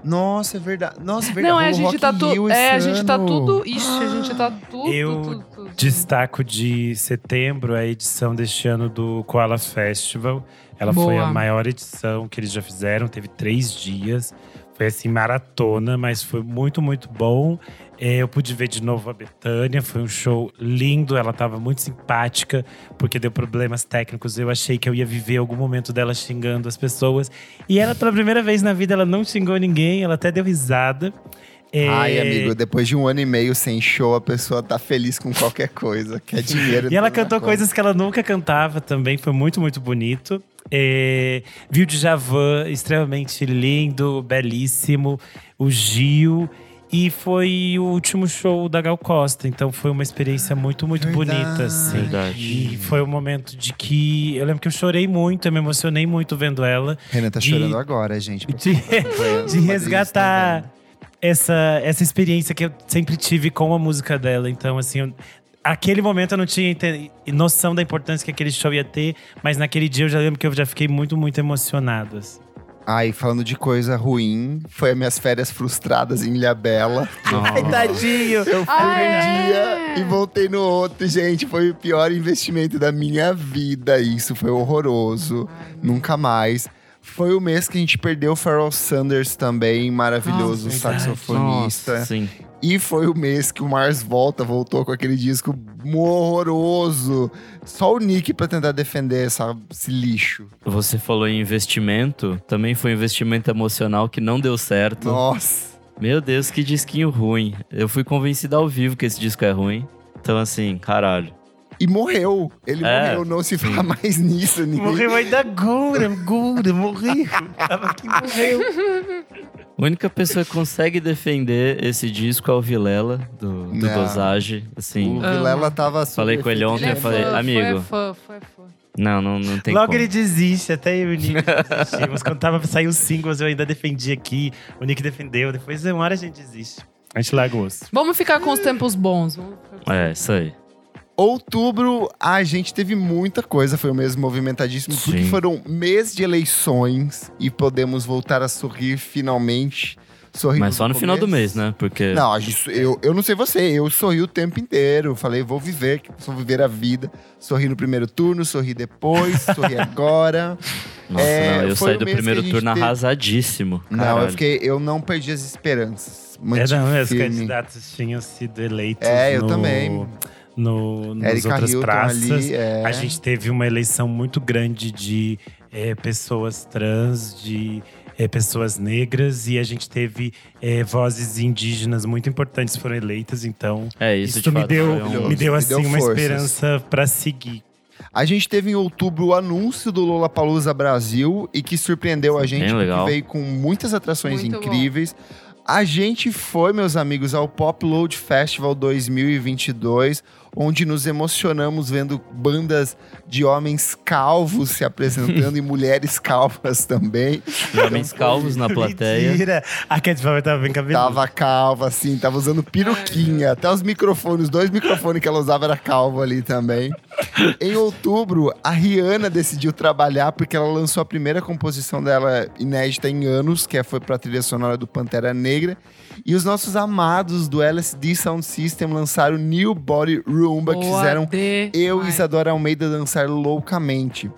Nossa, é verdade. Nossa, é verdade. Não, é, a gente Rock tá tudo. É, a gente tá ano. tudo. Ixi, a gente tá tudo. Eu tudo, tudo. Destaco de setembro a edição deste ano do Koala Festival. Ela foi Boa. a maior edição que eles já fizeram, teve três dias. Foi assim, maratona, mas foi muito, muito bom. Eu pude ver de novo a Betânia, foi um show lindo. Ela estava muito simpática, porque deu problemas técnicos. Eu achei que eu ia viver algum momento dela xingando as pessoas. E ela, pela primeira vez na vida, ela não xingou ninguém, ela até deu risada. É, Ai, amigo, depois de um ano e meio sem show, a pessoa tá feliz com qualquer coisa. Quer dinheiro. E ela cantou coisas que ela nunca cantava também, foi muito, muito bonito. É, viu de Javan, extremamente lindo, belíssimo. O Gil. E foi o último show da Gal Costa. Então foi uma experiência muito, muito Verdade. bonita, assim. Verdade. E foi um momento de que. Eu lembro que eu chorei muito, eu me emocionei muito vendo ela. Renan tá de- chorando agora, gente. De, de resgatar essa, essa experiência que eu sempre tive com a música dela. Então, assim, eu- aquele momento eu não tinha noção da importância que aquele show ia ter, mas naquele dia eu já lembro que eu já fiquei muito, muito emocionado. assim. Ai, falando de coisa ruim, foi as minhas férias frustradas em Ilhabela. Ai, tadinho! Eu fui Ah, num é? dia e voltei no outro, gente. Foi o pior investimento da minha vida. Isso foi horroroso. Nunca mais. Foi o mês que a gente perdeu o Pharoah Sanders também, maravilhoso Nossa, verdade. saxofonista. Nossa, sim. E foi o mês que o Mars Volta voltou com aquele disco horroroso. Só o Nick pra tentar defender essa- esse lixo. Você falou em investimento, também foi um investimento emocional que não deu certo. Nossa. Meu Deus, que disquinho ruim. Eu fui convencido ao vivo que esse disco é ruim. Então, assim, caralho. E morreu. Ele É, morreu. Não se fala mais nisso. Ninguém... Morreu ainda agora, agora, morreu. Tava aqui, morreu. A única pessoa que consegue defender esse disco é o Vilela, do, do Não. Dosage. Assim, O Vilela tava Falei com ele ontem, Ele é falei, fã, amigo. Foi, foi, foi. não, não, não tem Logo como. ele desiste, até eu e o Nick desistimos. Quando tava, saiu os singles, eu ainda defendi aqui. O Nick defendeu, depois uma hora a gente desiste. A gente larga o osso. Vamos ficar com os tempos bons. Vamos ficar com- É, isso aí. Outubro, a gente teve muita coisa, foi um mês movimentadíssimo, porque Sim. foram mês de eleições e podemos voltar a sorrir finalmente. Sorrir Mas só no final do mês, né? Porque. Não, a gente- eu, eu não sei você, eu sorri o tempo inteiro. Falei, vou viver, vou viver a vida. Sorri no primeiro turno, sorri depois, sorri agora. Nossa, É, não, eu saí do primeiro turno teve- arrasadíssimo. Não, Caralho. eu fiquei, eu não perdi as esperanças. É, Mantive não, os candidatos tinham sido eleitos. É, eu no- também. No, nas outras Hilton praças. ali, é. A gente teve uma eleição muito grande de é, pessoas trans, de é, pessoas negras, e a gente teve é, vozes indígenas muito importantes foram eleitas. Então, É, isso, isso, de me fato, deu, me deu Me assim deu uma esperança para seguir. A gente teve em outubro o anúncio do Lollapalooza Brasil e que surpreendeu a gente Bem porque legal. veio com muitas atrações Muito bom. incríveis. A gente foi, meus amigos, ao Pop Load Festival 2022, onde nos emocionamos vendo bandas de homens calvos se apresentando e mulheres calvas também. E homens calvos na plateia. Mentira! A Cat Power tava bem cabeluda. Tava calva, assim, tava usando peruquinha. Até os microfones, os dois microfones que ela usava era calvo ali também. Em outubro, a Rihanna decidiu trabalhar porque ela lançou a primeira composição dela inédita em anos, que foi pra trilha sonora do Pantera Negra. E os nossos amados do LSD Sound System lançaram New Body Roomba, que fizeram eu e Isadora Almeida dançar loucamente.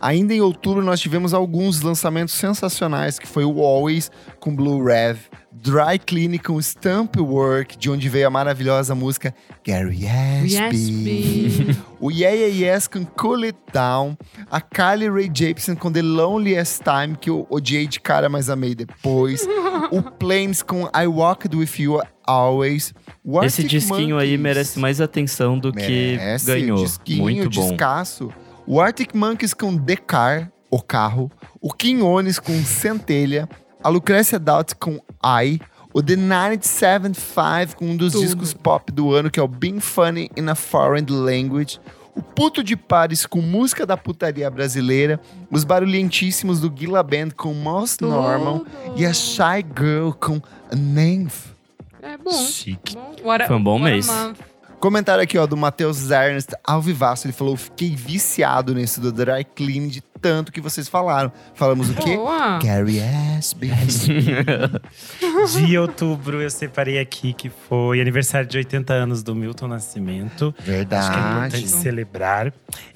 Ainda em outubro, nós tivemos alguns lançamentos sensacionais, que foi o Always com Blue Rev, Dry Clean com Stamp Work, de onde veio a maravilhosa música Gary Ashby. O Yeah Yeah Yes com Cool It Down, a Kylie Rae Jepsen com The Loneliest Time, que eu odiei de cara, mas amei depois. o Planes com I Walked With You Always. Esse disquinho aí Monkeys- merece mais atenção do Merece, que ganhou. Disquinho, Muito bom. descasso. O Arctic Monkeys com The Car, o carro. O Quinones com Centelha. A Lucrécia Dalt com I. O The 975 com um dos Tudo. discos pop do ano, que é o Being Funny in a Foreign Language. O Puto de Paris com música da putaria brasileira. Os barulhentíssimos do Gila Band com Most Normal. E a Shy Girl com a Nymph. É bom. Chique. bom. Foi um bom mês. month. Comentário aqui, ó, do Matheus Ernst Alvivaço. Ele falou: fiquei viciado nesse do Dry Clean de tanto que vocês falaram. Falamos o quê? Boa. Gary Ashby. De outubro eu separei aqui que foi aniversário de 80 anos do Milton Nascimento. Acho que é importante Verdade. celebrar.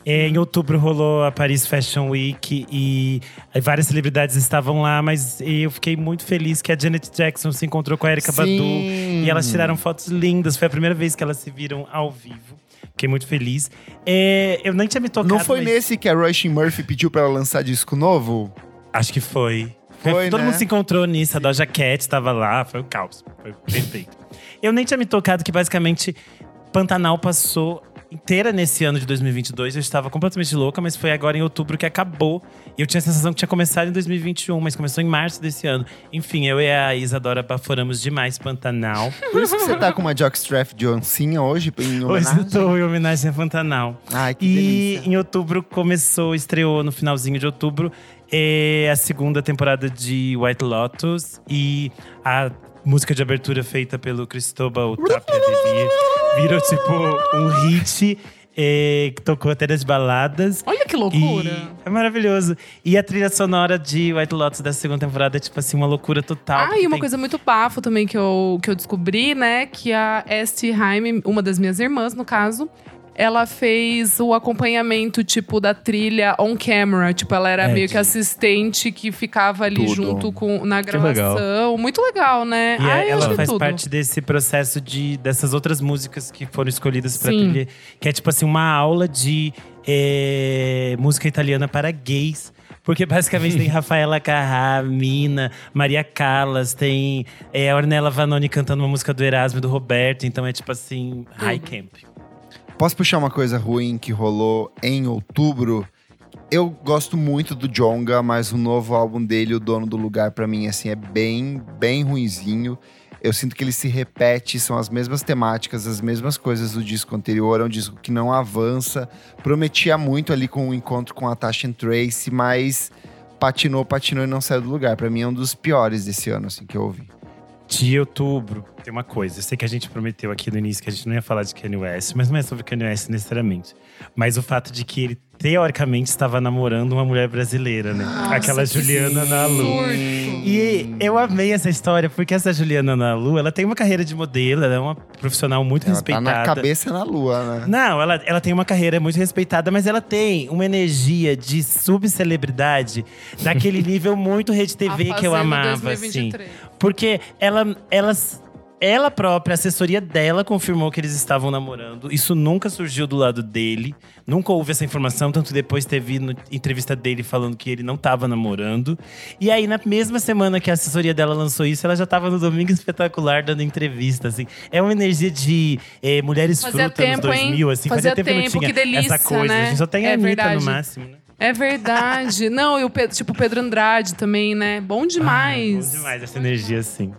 É, em outubro rolou a Paris Fashion Week e várias celebridades estavam lá, mas eu fiquei muito feliz que a Janet Jackson se encontrou com a Erika. Badu e elas tiraram fotos lindas. Foi a primeira vez que elas se viram ao vivo. Fiquei muito feliz. É, eu nem tinha me tocado. Não foi mas- nesse que a Rushing Murphy pediu pra ela lançar disco novo? Acho que foi. Foi, Todo né? mundo se encontrou nisso, a Doja Cat tava lá, foi o caos. Foi perfeito. Eu nem tinha me tocado que basicamente Pantanal passou inteira nesse ano de 2022. Eu estava completamente louca, mas foi agora em outubro que acabou. E eu tinha a sensação que tinha começado em 2021, mas começou em março desse ano. Enfim, eu e a Isadora baforamos demais Pantanal. Por isso que você tá com uma jockstrap de oncinha hoje, em Hoje homenagem? eu tô em homenagem a Pantanal. Ai, que E delícia. em outubro começou, estreou no finalzinho de outubro é a segunda temporada de White Lotus e a música de abertura feita pelo Cristóbal Tapia virou tipo um hit é, que tocou até nas baladas. Olha que loucura. E é maravilhoso. E a trilha sonora de White Lotus da segunda temporada é tipo assim, uma loucura total. Ah, e uma tem- coisa muito bafo também que eu, que eu descobri, né? Que a Esty Haim, uma das minhas irmãs, no caso, ela fez o acompanhamento, tipo, da trilha on camera. Tipo, ela era É, meio de- que assistente que ficava ali Tudo. junto com na legal. gravação. Muito legal, né? E é- Ai, eu ela achei faz tudo. parte desse processo de dessas outras músicas que foram escolhidas pra Sim. trilha. Que é tipo assim, uma aula de é, música italiana para gays. Porque basicamente tem Rafaela Carrà, Mina, Maria Callas, tem é, Ornella Vanoni cantando uma música do Erasmo e do Roberto. Então é tipo assim, high camp. Posso puxar uma coisa ruim que rolou em outubro? Eu gosto muito do Jonga, mas o novo álbum dele, O Dono do Lugar, pra mim, assim, é bem, bem ruinzinho. Eu sinto que ele se repete, são as mesmas temáticas, as mesmas coisas do disco anterior. É um disco que não avança. Prometia muito ali com o encontro com a Tasha Trace, mas patinou, patinou e não saiu do lugar. Pra mim é um dos piores desse ano, assim, que eu ouvi. De outubro, tem uma coisa. Eu sei que a gente prometeu aqui no início que a gente não ia falar de Kanye West, mas não é sobre Kanye West necessariamente. Mas o fato de que ele, teoricamente, estava namorando uma mulher brasileira, né? Aquela que Juliana Nalu. surto. E eu amei essa história, porque essa Juliana Nalu, ela tem uma carreira de modelo, ela é uma profissional muito Ela tá respeitada. na cabeça na lua, né? Não, ela, ela tem uma carreira muito respeitada, mas ela tem uma energia de subcelebridade daquele nível muito Rede TV A que eu amava, 2023. assim. Porque ela, ela, ela própria, a assessoria dela confirmou que eles estavam namorando. Isso nunca surgiu do lado dele. Nunca houve essa informação, tanto depois teve entrevista dele falando que ele não estava namorando. E aí, na mesma semana que a assessoria dela lançou isso, ela já estava no Domingo Espetacular dando entrevista, assim. É uma energia de eh, mulheres Fazia frutas tempo, nos hein? 2000, assim. Fazia Fazia, tempo que não tempo, tinha delícia, essa coisa. né? A gente só tem a É Anitta verdade. no máximo, né? É verdade. Não, e o Pedro, tipo, o Pedro Andrade também, né? Bom demais. Bom demais essa energia, assim.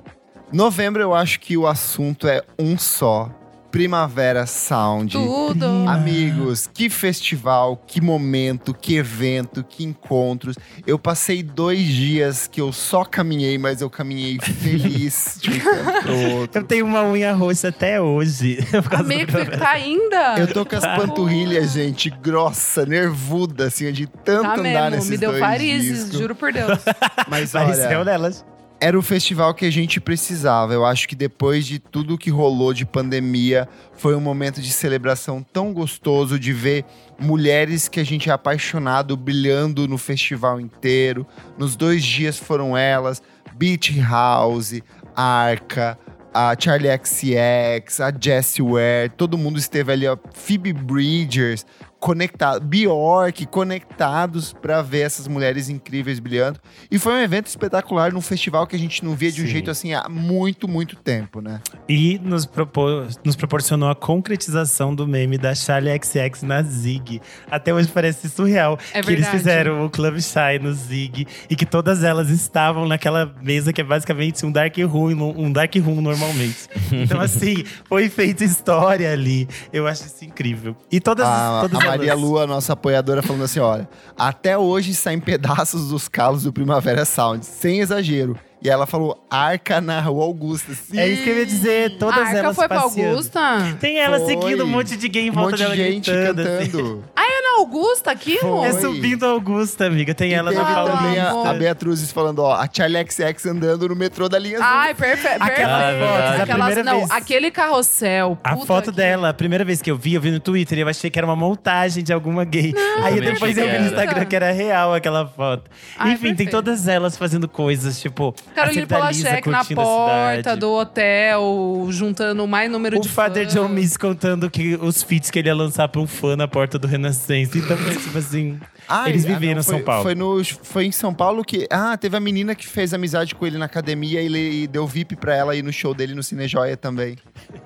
Novembro eu acho que o assunto é um só. Primavera Sound. Tudo. Amigos, que festival, que momento, que evento, que encontros. Eu passei dois dias que eu só caminhei, mas eu caminhei feliz de um canto pro outro. Eu tenho uma unha roxa até hoje. Amigo, tá ainda? Eu tô com as panturrilhas, gente, grossa, nervuda, assim, de tanto Tá andar mesmo, nesses me deu dois varizes, discos. juro por Deus. Mas Pareceu olha, delas. Era o festival que a gente precisava. Eu acho que depois de tudo que rolou de pandemia, foi um momento de celebração tão gostoso de ver mulheres que a gente é apaixonado brilhando no festival inteiro. Nos dois dias foram elas, Beach House, Arca, a Charlie XCX, a Jessie Ware, todo mundo esteve ali, ó, Phoebe Bridgers, conectado, Bjork, conectados para ver essas mulheres incríveis brilhando. E foi um evento espetacular num festival que a gente não via de um Sim. jeito assim há muito, muito tempo, né? E nos, propô- nos proporcionou a concretização do meme da Charlie XX na Zig. Até hoje parece surreal É que eles fizeram o Club Shy no Zig e que todas elas estavam naquela mesa que é basicamente um dark room, um dark room normalmente. Então assim, foi feita história ali. Eu acho isso incrível. E todas, A, todas a Maria Lua, nossa apoiadora, falando assim: olha, até hoje saem pedaços dos calos do Primavera Sound, sem exagero. E ela falou Arca na Rua Augusta. Sim. É isso que eu ia dizer, todas a Arca elas foi pra passeando. Augusta? Tem ela Foi. seguindo um monte de gay em Um volta monte de dela gente gritando. assim. cantando. É na Augusta aquilo? Foi. É subindo a Augusta, amiga. Tem ela e na teve Paulista. também a, a Beatriz falando, ó, a Charlie XX andando no metrô da linha azul. Ai, perfe perfeito. Aquela foto, a Aquelas- primeira não, vez- aquele carrossel. A foto que- dela, a primeira vez que eu vi, eu vi no Twitter e eu achei que era uma montagem de alguma gay. Aí também depois eu vi no. Instagram que era real aquela foto. Ai, Enfim, tem perfeito. todas elas fazendo coisas, tipo, Caroline Polachek na porta do hotel, juntando mais número O de Father fãs. John Miss contando que os feats que ele ia lançar pra um fã na porta do Renascença. Então, foi tipo assim. Ai, eles ah, viveram não, em São foi- Paulo. Foi, no, foi em São Paulo que. Ah, teve a menina que fez amizade com ele na academia e ele deu VIP pra ela ir no show dele no Cine Joia também.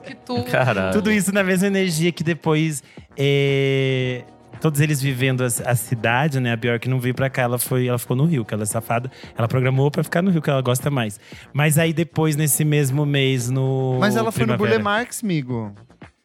Que tudo. Caralho. Tudo isso na mesma energia que depois. é, Todos eles vivendo a, a cidade, né? A Bjork não veio pra cá, ela, foi, ela ficou no Rio, que ela é safada. Ela programou pra ficar no Rio, que ela gosta mais. Mas aí depois, nesse mesmo mês, no. Mas ela foi no Burle Marx, amigo.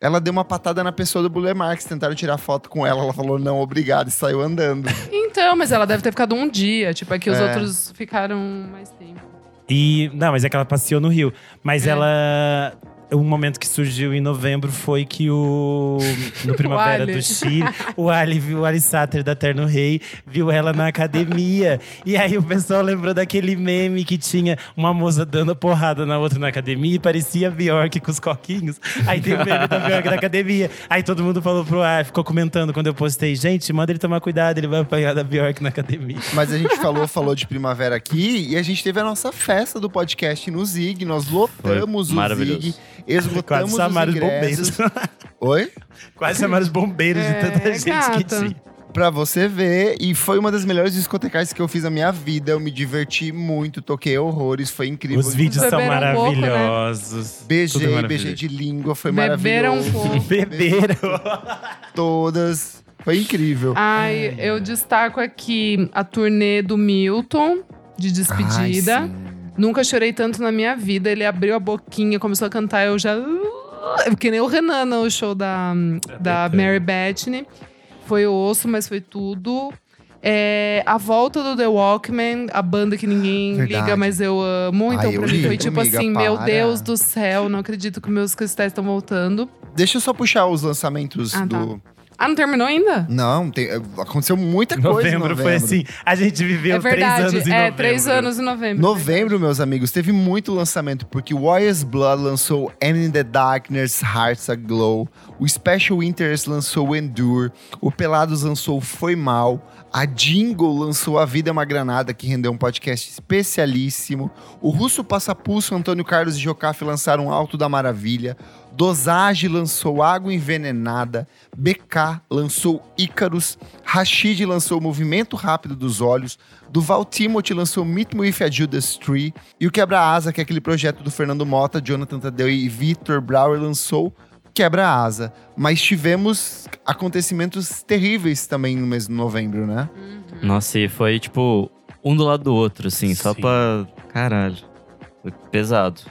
Ela deu uma patada na pessoa do Burle Marx, tentaram tirar foto com ela. Ela falou, não, obrigado, e saiu andando. Então, mas ela deve ter ficado um dia. Tipo, aqui os É. outros ficaram mais tempo. E. Não, mas é que ela passeou no Rio. Mas É. ela. Um momento que surgiu em novembro foi que o. No Primavera Ali. do Chile, o Ali viu o Ali Satter da Terno Rei, viu ela na academia. e aí o pessoal lembrou daquele meme que tinha uma moça dando porrada na outra na academia e parecia Bjork com os coquinhos. Aí tem o meme da Bjork na academia. Aí todo mundo falou pro Ali, ficou comentando quando eu postei: gente, manda ele tomar cuidado, ele vai apanhar da Bjork na academia. Mas a gente falou, falou de primavera aqui e a gente teve a nossa festa do podcast no Zig. Nós lotamos o maravilhoso. Zig, esgotamos os chamaram os ingressos. bombeiros. Oi? Quase chamaram os bombeiros de tanta É, gente que gata. tinha. Pra você ver, e foi uma das melhores discotecais que eu fiz na minha vida. Eu me diverti muito, toquei horrores, foi incrível. Os vídeos são Beberam um pouco, né? maravilhosos. Beijei, maravilhoso. beijei de língua, foi Beberam um maravilhoso. pouco. Beberam. Todas. Foi incrível. Ai, eu destaco aqui a turnê do Milton, de despedida. Ai, sim. Nunca chorei tanto na minha vida. Ele abriu a boquinha, começou a cantar, eu já. Que nem o Renan no show da, da Bethany. Mary Bethany. Foi osso, mas foi tudo. É, a volta do The Walkman, a banda que ninguém Verdade. liga, mas eu amo. Então, Ai, pra mim, foi tipo amiga, assim: meu para. Deus do céu, não acredito que meus cristais estão voltando. Deixa eu só puxar os lançamentos Ah, tá. Ah, não terminou ainda? Não, tem- aconteceu muita coisa. em Novembro, foi assim. A gente viveu é verdade, três anos em é, novembro. três anos em novembro. Novembro, meus amigos, teve muito lançamento, porque o Warriors Blood lançou And in the Darkness, Hearts Aglow. O Special Interest lançou Endure. O Pelados lançou Foi Mal. A Jingle lançou A Vida é uma Granada, que rendeu um podcast especialíssimo. O Russo Passapulso, Antônio Carlos e Jocafe lançaram Alto da Maravilha. Dosage lançou Água Envenenada. BK lançou Ícaros. Rashid lançou Movimento Rápido dos Olhos. Duval Timothy lançou Meet Me If a Judas Tree. E o Quebra-Asa, que é aquele projeto do Fernando Mota, Jonathan Tadeu e Victor Brauer lançou Quebra-Asa. Mas tivemos acontecimentos terríveis também no mês de novembro, né? Nossa, e foi tipo um do lado do outro, assim, só Sim. pra. Caralho. Foi pesado.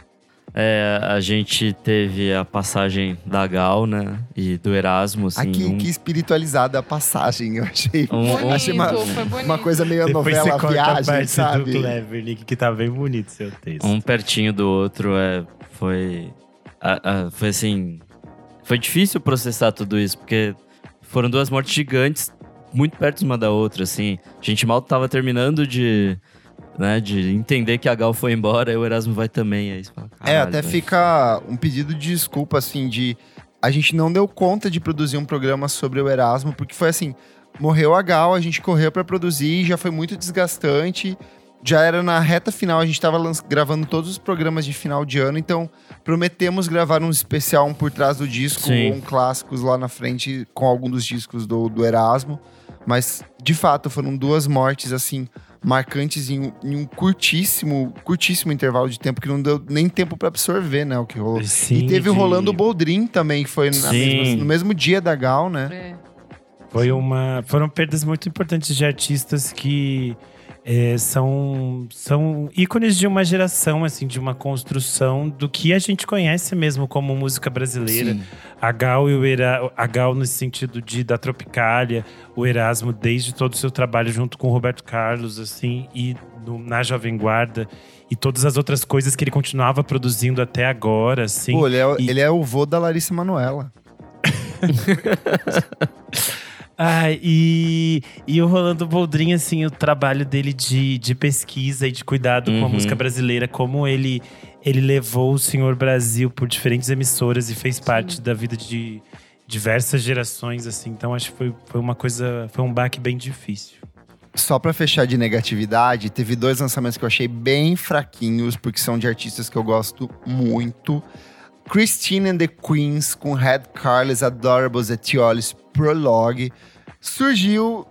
É, a gente teve a passagem da Gal, né? E do Erasmo, assim. Aqui, um- que espiritualizada a passagem, eu achei. Um- um- Bonito, achei uma, uma coisa meio Depois novela você corta a viagem, parte sabe? do Cleverly, que tá bem bonito seu texto. um pertinho do outro é, foi. a- a- foi assim. Foi difícil processar tudo isso, porque foram duas mortes gigantes, muito perto uma da outra, assim. A gente mal tava terminando de. Né, de entender que a Gal foi embora e o Erasmo vai também. Aí fala, É, "Caralho, até velho." fica um pedido de desculpa, assim, de. A gente não deu conta de produzir um programa sobre o Erasmo, porque foi assim: morreu a Gal, a gente correu pra produzir, já foi muito desgastante. Já era na reta final, a gente tava lanç- gravando todos os programas de final de ano, então prometemos gravar um especial, um por trás do disco, Sim. um clássicos lá na frente com algum dos discos do, do Erasmo. Mas, de fato, foram duas mortes, assim, marcantes em, um- em um curtíssimo, curtíssimo intervalo de tempo, que não deu nem tempo pra absorver, né, o que rolou. Sim, e teve o de- Rolando Boldrin também, que foi mesma- no mesmo dia da Gal, né? É. Foi uma, foram perdas muito importantes de artistas que é, são, são ícones de uma geração, assim, de uma construção do que a gente conhece mesmo como música brasileira. Sim. A Gal e o Era, a Gal nesse sentido de da Tropicália, o Erasmo desde todo o seu trabalho junto com o Roberto Carlos, assim, e no- na Jovem Guarda e todas as outras coisas que ele continuava produzindo até agora, assim. Pô, ele é, o- E- ele é o vô da Larissa Manoela. Ah, e, e o Rolando Boldrin, assim, o trabalho dele de, de pesquisa e de cuidado com a Uhum. música brasileira, como ele, ele levou o Senhor Brasil por diferentes emissoras e fez parte da vida de diversas gerações, assim. Então, acho que foi, foi uma coisa, foi um baque bem difícil. Só pra fechar de negatividade, teve dois lançamentos que eu achei bem fraquinhos, porque são de artistas que eu gosto muito. Christine and the Queens, com Red Carlos Adorables Etiolis Prologue. Surgiu,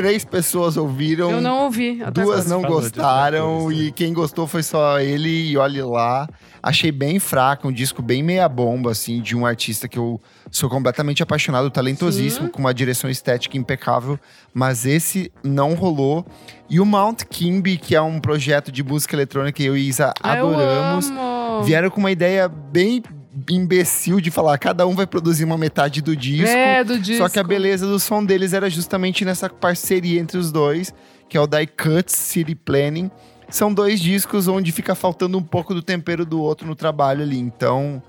três pessoas ouviram. Eu não ouvi. até Duas agora. não Falou gostaram coisa. e quem gostou foi só ele e olhe lá. Achei bem fraco, um disco bem meia bomba, assim, de um artista que eu sou completamente apaixonado, talentosíssimo, Sim. com uma direção estética impecável, mas esse não rolou. E o Mount Kimby, que é um projeto de música eletrônica que eu e Isa adoramos, Eu amo. vieram com uma ideia bem imbecil de falar, cada um vai produzir uma metade do disco. É, do disco. Só que a beleza do som deles era justamente nessa parceria entre os dois, que é o Die Cuts City Planning. São dois discos onde fica faltando um pouco do tempero do outro no trabalho ali. Então,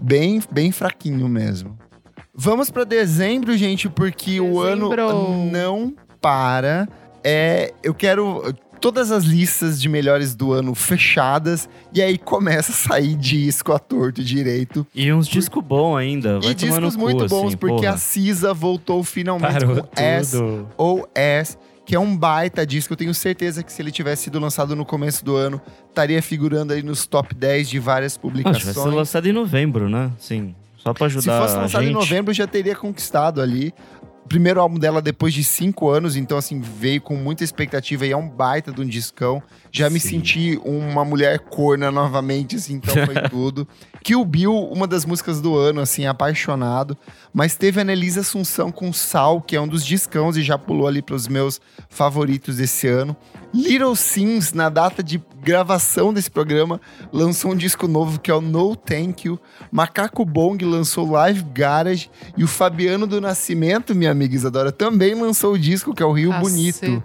bem, bem fraquinho mesmo. Vamos pra dezembro, gente, porque o ano Dezembro. não para. É, eu quero todas as listas de melhores do ano fechadas e aí começa a sair disco à torto e direito. E uns discos bons ainda. Vai e discos cu, muito assim, bons, porque porra. a Cisa voltou finalmente Parou com S tudo. ou S, que é um baita disco. Eu tenho certeza que se ele tivesse sido lançado no começo do ano, estaria figurando aí nos top 10 de várias Acho publicações. que vai ser lançado em novembro, né? Sim. Só pra se ajudar fosse a lançado em novembro, já teria conquistado ali. Primeiro álbum dela depois de cinco anos, então assim, veio com muita expectativa e é um baita de um discão. Já me Sim. senti uma mulher corna novamente, assim, então foi tudo. Kill Bill, uma das músicas do ano, assim, apaixonado. Mas teve a Annelise Assunção com Sal, que é um dos discãos e já pulou ali pros meus favoritos desse ano. Little Sims, na data de gravação desse programa, lançou um disco novo que é o No Thank You. Macaco Bong lançou Live Garage. E o Fabiano do Nascimento, minha amiga Isadora, também lançou o disco que é o Rio Bonito Caceta.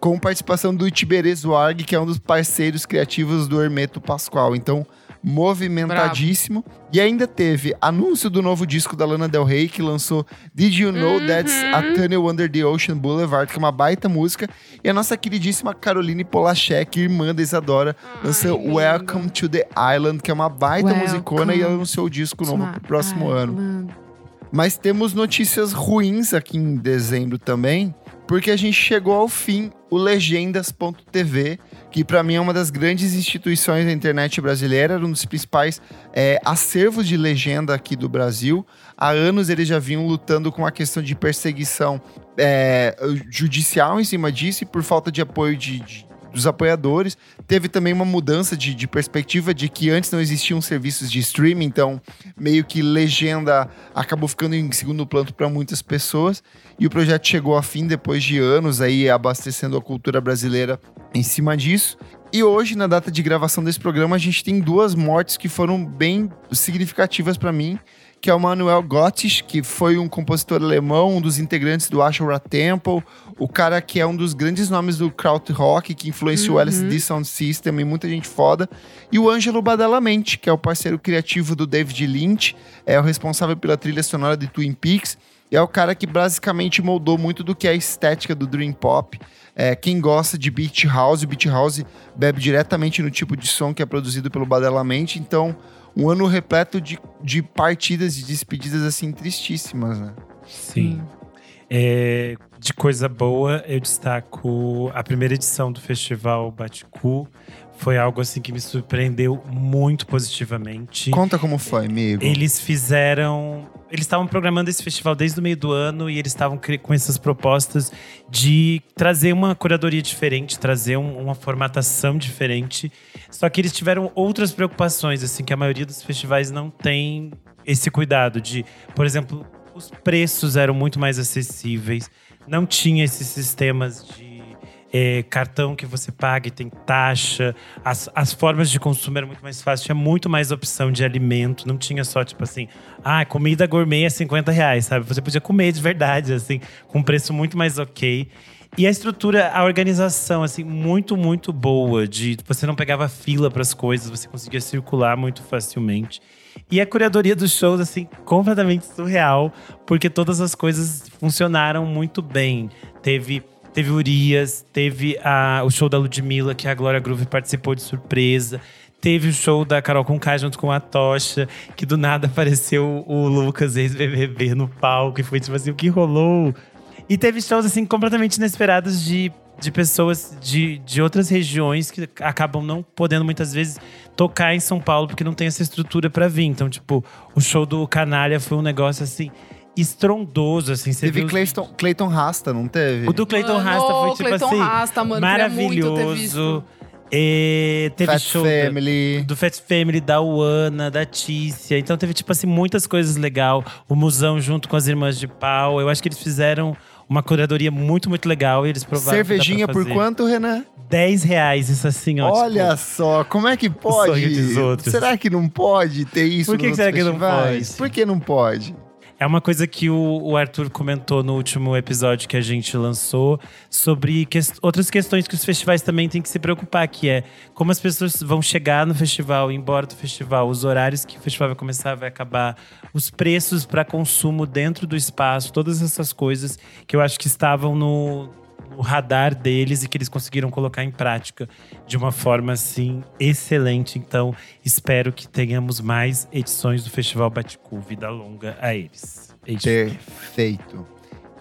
com participação do Itiberê Zuarg, que é um dos parceiros criativos do Hermeto Pascoal. Então, movimentadíssimo. E ainda teve anúncio do novo disco da Lana Del Rey, que lançou Did You Know That's a Tunnel Under the Ocean Boulevard, que é uma baita música. E a nossa queridíssima Caroline Polachek, irmã da Isadora, lançou. Welcome to the Island, que é uma baita Welcome musicona, e ela anunciou o disco novo pro próximo ano. Mas temos notícias ruins aqui em dezembro também, porque a gente chegou ao fim, o Legendas.tv, que para mim é uma das grandes instituições da internet brasileira, era um dos principais é, acervos de legenda aqui do Brasil. Há anos eles já vinham lutando com a questão de perseguição é, judicial em cima disso e por falta de apoio de- de dos apoiadores. Teve também uma mudança de, de perspectiva de que antes não existiam serviços de streaming, então meio que legenda acabou ficando em segundo plano para muitas pessoas. E o projeto chegou a fim depois de anos aí abastecendo a cultura brasileira em cima disso. E hoje, na data de gravação desse programa, a gente tem duas mortes que foram bem significativas para mim, que é o Manuel Gottes, que foi um compositor alemão, um dos integrantes do Ashura Temple, o cara que é um dos grandes nomes do krautrock, que influenciou o LSD Sound System e muita gente foda, e o Ângelo Badalamenti, que é o parceiro criativo do David Lynch, é o responsável pela trilha sonora de Twin Peaks, e é o cara que basicamente moldou muito do que é a estética do Dream Pop. É, quem gosta de Beat House, o Beat House bebe diretamente no tipo de som que é produzido pelo Badalamenti, então um ano repleto de, de partidas e despedidas assim tristíssimas, né? Sim. É, de coisa boa, eu destaco a primeira edição do Festival Baticu. Foi algo assim que me surpreendeu muito positivamente. Conta como foi, amigo. Eles fizeram. Eles estavam programando esse festival desde o meio do ano e eles estavam com essas propostas de trazer uma curadoria diferente, trazer um- uma formatação diferente. Só que eles tiveram outras preocupações, assim, que a maioria dos festivais não tem esse cuidado de, por exemplo, os preços eram muito mais acessíveis, não tinha esses sistemas de é, cartão que você paga e tem taxa, as, as formas de consumo eram muito mais fáceis, tinha muito mais opção de alimento, não tinha só tipo assim, ah, comida gourmet é 50 reais, sabe? Você podia comer de verdade, assim, com um preço muito mais ok. E a estrutura, a organização, assim, muito, muito boa. De você não pegava fila para as coisas, você conseguia circular muito facilmente. E a curadoria dos shows, assim, completamente surreal, porque todas as coisas funcionaram muito bem. Teve, teve Urias, teve a, o show da Ludmilla, que a Glória Groove participou de surpresa. Teve o show da Carol Conká junto com a Tocha, que do nada apareceu o Lucas, ex-BBB, no palco. E foi tipo assim, o que rolou? E teve shows, assim, completamente inesperados de, de pessoas de, de outras regiões que acabam não podendo, muitas vezes, tocar em São Paulo porque não tem essa estrutura pra vir. Então, tipo, o show do Canalha foi um negócio, assim, estrondoso, assim. Você Teve viu Clayton, Clayton Rasta, não teve? O do Clayton Mano, Rasta foi, tipo Clayton assim, Rasta, mano, maravilhoso. E teve Fat show Family. do Fat Family, da Uana, da Tícia. Então teve, tipo assim, muitas coisas legal. O Musão junto com as Irmãs de Pau. Eu acho que eles fizeram uma curadoria muito, muito legal. E eles provaram Cervejinha por quanto, Renan? 10 reais, isso assim, ó. Olha tipo, só, como é que pode? sonho dos outros. Será que não pode ter isso Por que nos que será que não festivais? pode? Por que não pode? É uma coisa que o, o Arthur comentou no último episódio que a gente lançou sobre ques- outras questões que os festivais também têm que se preocupar, que é como as pessoas vão chegar no festival, embora do festival, os horários que o festival vai começar, vai acabar, os preços para consumo dentro do espaço, todas essas coisas que eu acho que estavam no, no radar deles e que eles conseguiram colocar em prática de uma forma assim excelente. Então, espero que tenhamos mais edições do Festival Baticu. Vida longa a eles. Perfeito.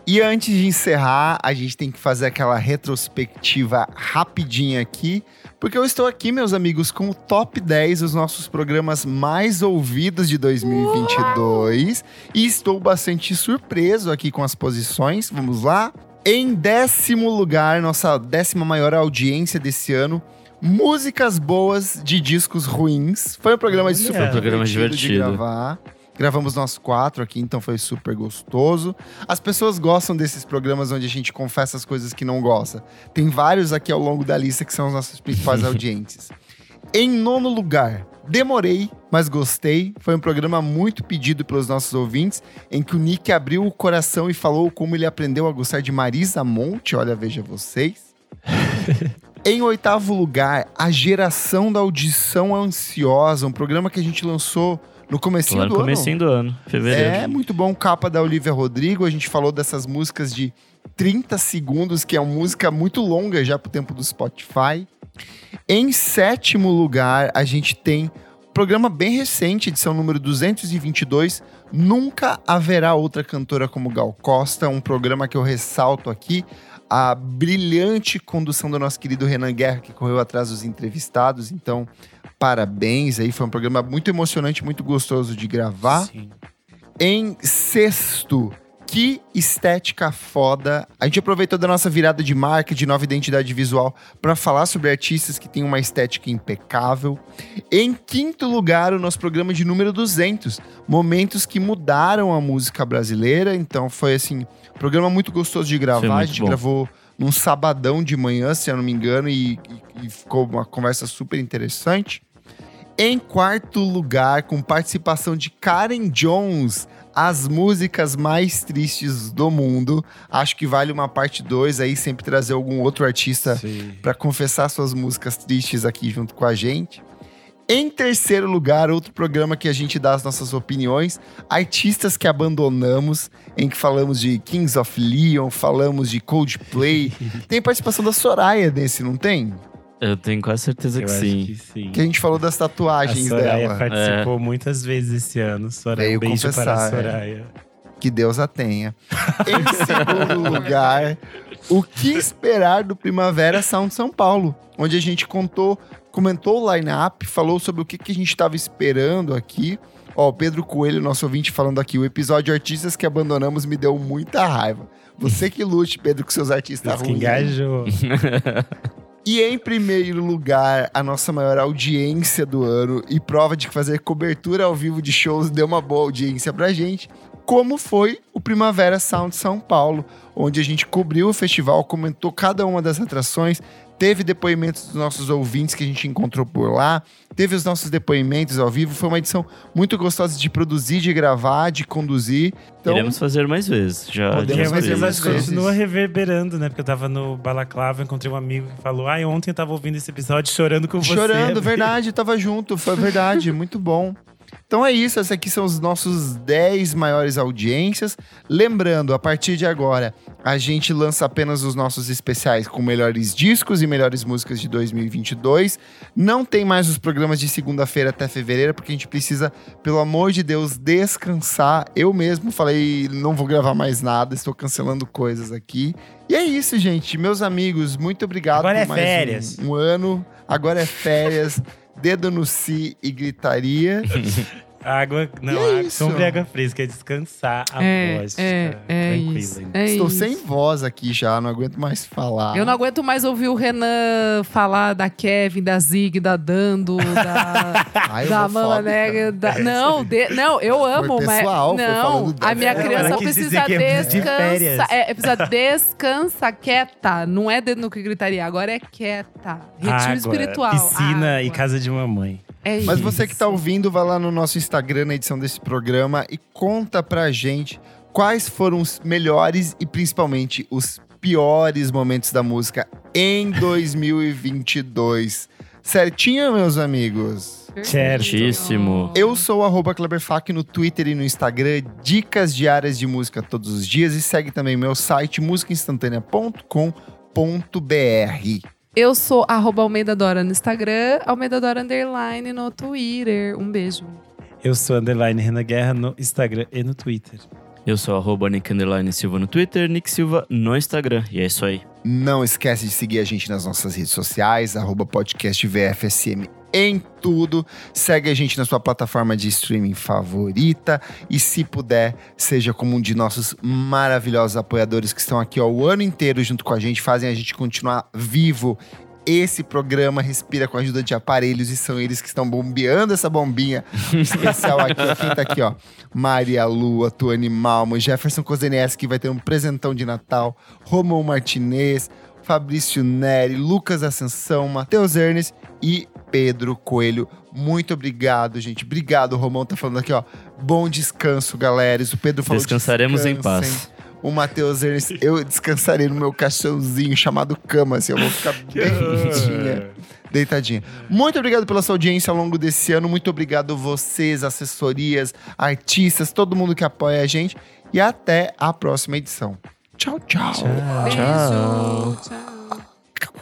E antes de encerrar, a gente tem que fazer aquela retrospectiva rapidinha aqui, porque eu estou aqui, meus amigos, com o top 10 dos nossos programas mais ouvidos de 2022 e estou bastante surpreso aqui com as posições. Vamos lá. Em décimo lugar, nossa décima maior audiência desse ano, músicas boas de discos ruins. Foi um programa Olha. super Programa divertido de divertido. gravar. Gravamos nós quatro aqui, então foi super gostoso. As pessoas gostam desses programas onde a gente confessa as coisas que não gosta. Tem vários aqui ao longo da lista que são os nossos principais audiências. Em nono lugar, Demorei, mas gostei. Foi um programa muito pedido pelos nossos ouvintes, em que o Nick abriu o coração e falou como ele aprendeu a gostar de Marisa Monte. Olha, veja vocês. Em oitavo lugar, A Geração da Audição Ansiosa, um programa que a gente lançou no comecinho no do comecinho do ano, fevereiro. é, muito bom. Capa da Olivia Rodrigo. A gente falou dessas músicas de 30 segundos, que é uma música muito longa já pro tempo do Spotify. Em sétimo lugar, a gente tem um programa bem recente, edição número 222. Nunca haverá outra cantora como Gal Costa. Um programa que eu ressalto aqui. A brilhante condução do nosso querido Renan Guerra, que correu atrás dos entrevistados. Então, parabéns aí. Foi um programa muito emocionante, muito gostoso de gravar. Sim. Em sexto, que estética foda. A gente aproveitou da nossa virada de marca, de nova identidade visual, para falar sobre artistas que têm uma estética impecável. Em quinto lugar, o nosso programa de número 200, momentos que mudaram a música brasileira. Então foi assim, programa muito gostoso de gravar. A gente bom. gravou num sabadão de manhã, se eu não me engano, e, e- e ficou uma conversa super interessante. Em quarto lugar, com participação de Karen Jones, as músicas mais tristes do mundo. Acho que vale uma parte 2 aí, sempre trazer algum outro artista para confessar suas músicas tristes aqui junto com a gente. Em terceiro lugar, outro programa que a gente dá as nossas opiniões, artistas que abandonamos, em que falamos de Kings of Leon, falamos de Coldplay. tem participação da Soraya nesse, não tem? Eu tenho quase certeza que sim. que sim. Que a gente falou das A tatuagens Soraya dela. participou muitas vezes esse ano. Soraya, Veio um beijo confessar, para a é. Soraya. Que Deus a tenha. em segundo lugar, o que esperar do Primavera Sound São Paulo, onde a gente contou, comentou o line-up, falou sobre o que, que a gente estava esperando aqui. Ó, o Pedro Coelho, nosso ouvinte, falando aqui, o episódio Artistas que Abandonamos me deu muita raiva. Você que lute, Pedro, com seus artistas Deus que ruins. engajou. E em primeiro lugar, a nossa maior audiência do ano e prova de que fazer cobertura ao vivo de shows deu uma boa audiência pra gente, como foi o Primavera Sound São Paulo, onde a gente cobriu o festival, comentou cada uma das atrações, teve depoimentos dos nossos ouvintes que a gente encontrou por lá, teve os nossos depoimentos ao vivo, foi uma edição muito gostosa de produzir, de gravar, de conduzir. Então, Iremos fazer mais vezes. Já Podemos fazer isso. vezes. continua reverberando, né? Porque eu tava no Balaclava, encontrei um amigo que falou: Ai, ontem eu tava ouvindo esse episódio chorando com você. Chorando, verdade, tava junto, foi verdade, muito bom. Então é isso, esses aqui são os nossos 10 maiores audiências. Lembrando, a partir de agora, a gente lança apenas os nossos especiais com melhores discos e melhores músicas de 2022. Não tem mais os programas de segunda-feira até fevereiro, porque a gente precisa, pelo amor de Deus, descansar. Eu mesmo falei, não vou gravar mais nada, estou cancelando coisas aqui. E é isso, gente. Meus amigos, muito obrigado Agora por é mais um- férias. um ano. Agora é férias. Dedo no si e gritaria. Água, não, E é água, sombra e água fresca, é descansar a É, voz. é, é tranquila isso. É Estou isso. sem voz aqui já, não aguento mais falar. Eu não aguento mais ouvir o Renan falar da Kevin, da Zig, da Dando, da, Ai, da. Mama Negra. da- Não, de- não, eu amo, mas. pessoal, foi Não, a minha criança precisa é de descansar. É, precisa descansa quieta. Não é dedo no que gritaria, agora é quieta. Retiro Água, espiritual. Piscina e água. casa de mamãe. É Mas isso. você que tá ouvindo, vai lá no nosso Instagram na edição desse programa e conta pra gente quais foram os melhores e principalmente os piores momentos da música em 2022. Certinho, meus amigos? Certíssimo. Eu sou o arroba Kleberfac no Twitter e no Instagram, dicas diárias de música todos os dias e segue também meu site musicainstantanea.com.br. Eu sou arroba Almeida Dora no Instagram, Almeida Dora Underline no Twitter. Um beijo. Eu sou underline Renan Guerra no Instagram e no Twitter. Eu sou arroba Nick Underline Silva no Twitter, Nick Silva no Instagram. E é isso aí. Não esquece de seguir a gente nas nossas redes sociais, arroba podcast VFSM em tudo. Segue a gente na sua plataforma de streaming favorita. E se puder, seja como um de nossos maravilhosos apoiadores que estão aqui ó, o ano inteiro junto com a gente, fazem a gente continuar vivo. Esse programa respira com a ajuda de aparelhos e são eles que estão bombeando essa bombinha especial aqui. Quem tá aqui, ó? Maria Lua, Tuane Malmo, Jefferson Kozeneski, que vai ter um presentão de Natal, Romão Martinez, Fabrício Neri, Lucas Ascensão, Matheus Ernest e Pedro Coelho. Muito obrigado, gente. Obrigado, o Romão tá falando aqui, ó. Bom descanso, galera. Isso o Pedro falou Descansaremos em paz. O Matheus Ernest, eu descansarei no meu caixãozinho chamado cama, assim, eu vou ficar bem deitadinha. Muito obrigado pela sua audiência ao longo desse ano. Muito obrigado vocês, assessorias, artistas, todo mundo que apoia a gente. E até a próxima edição. Tchau, tchau. Beijo. Tchau. Acabou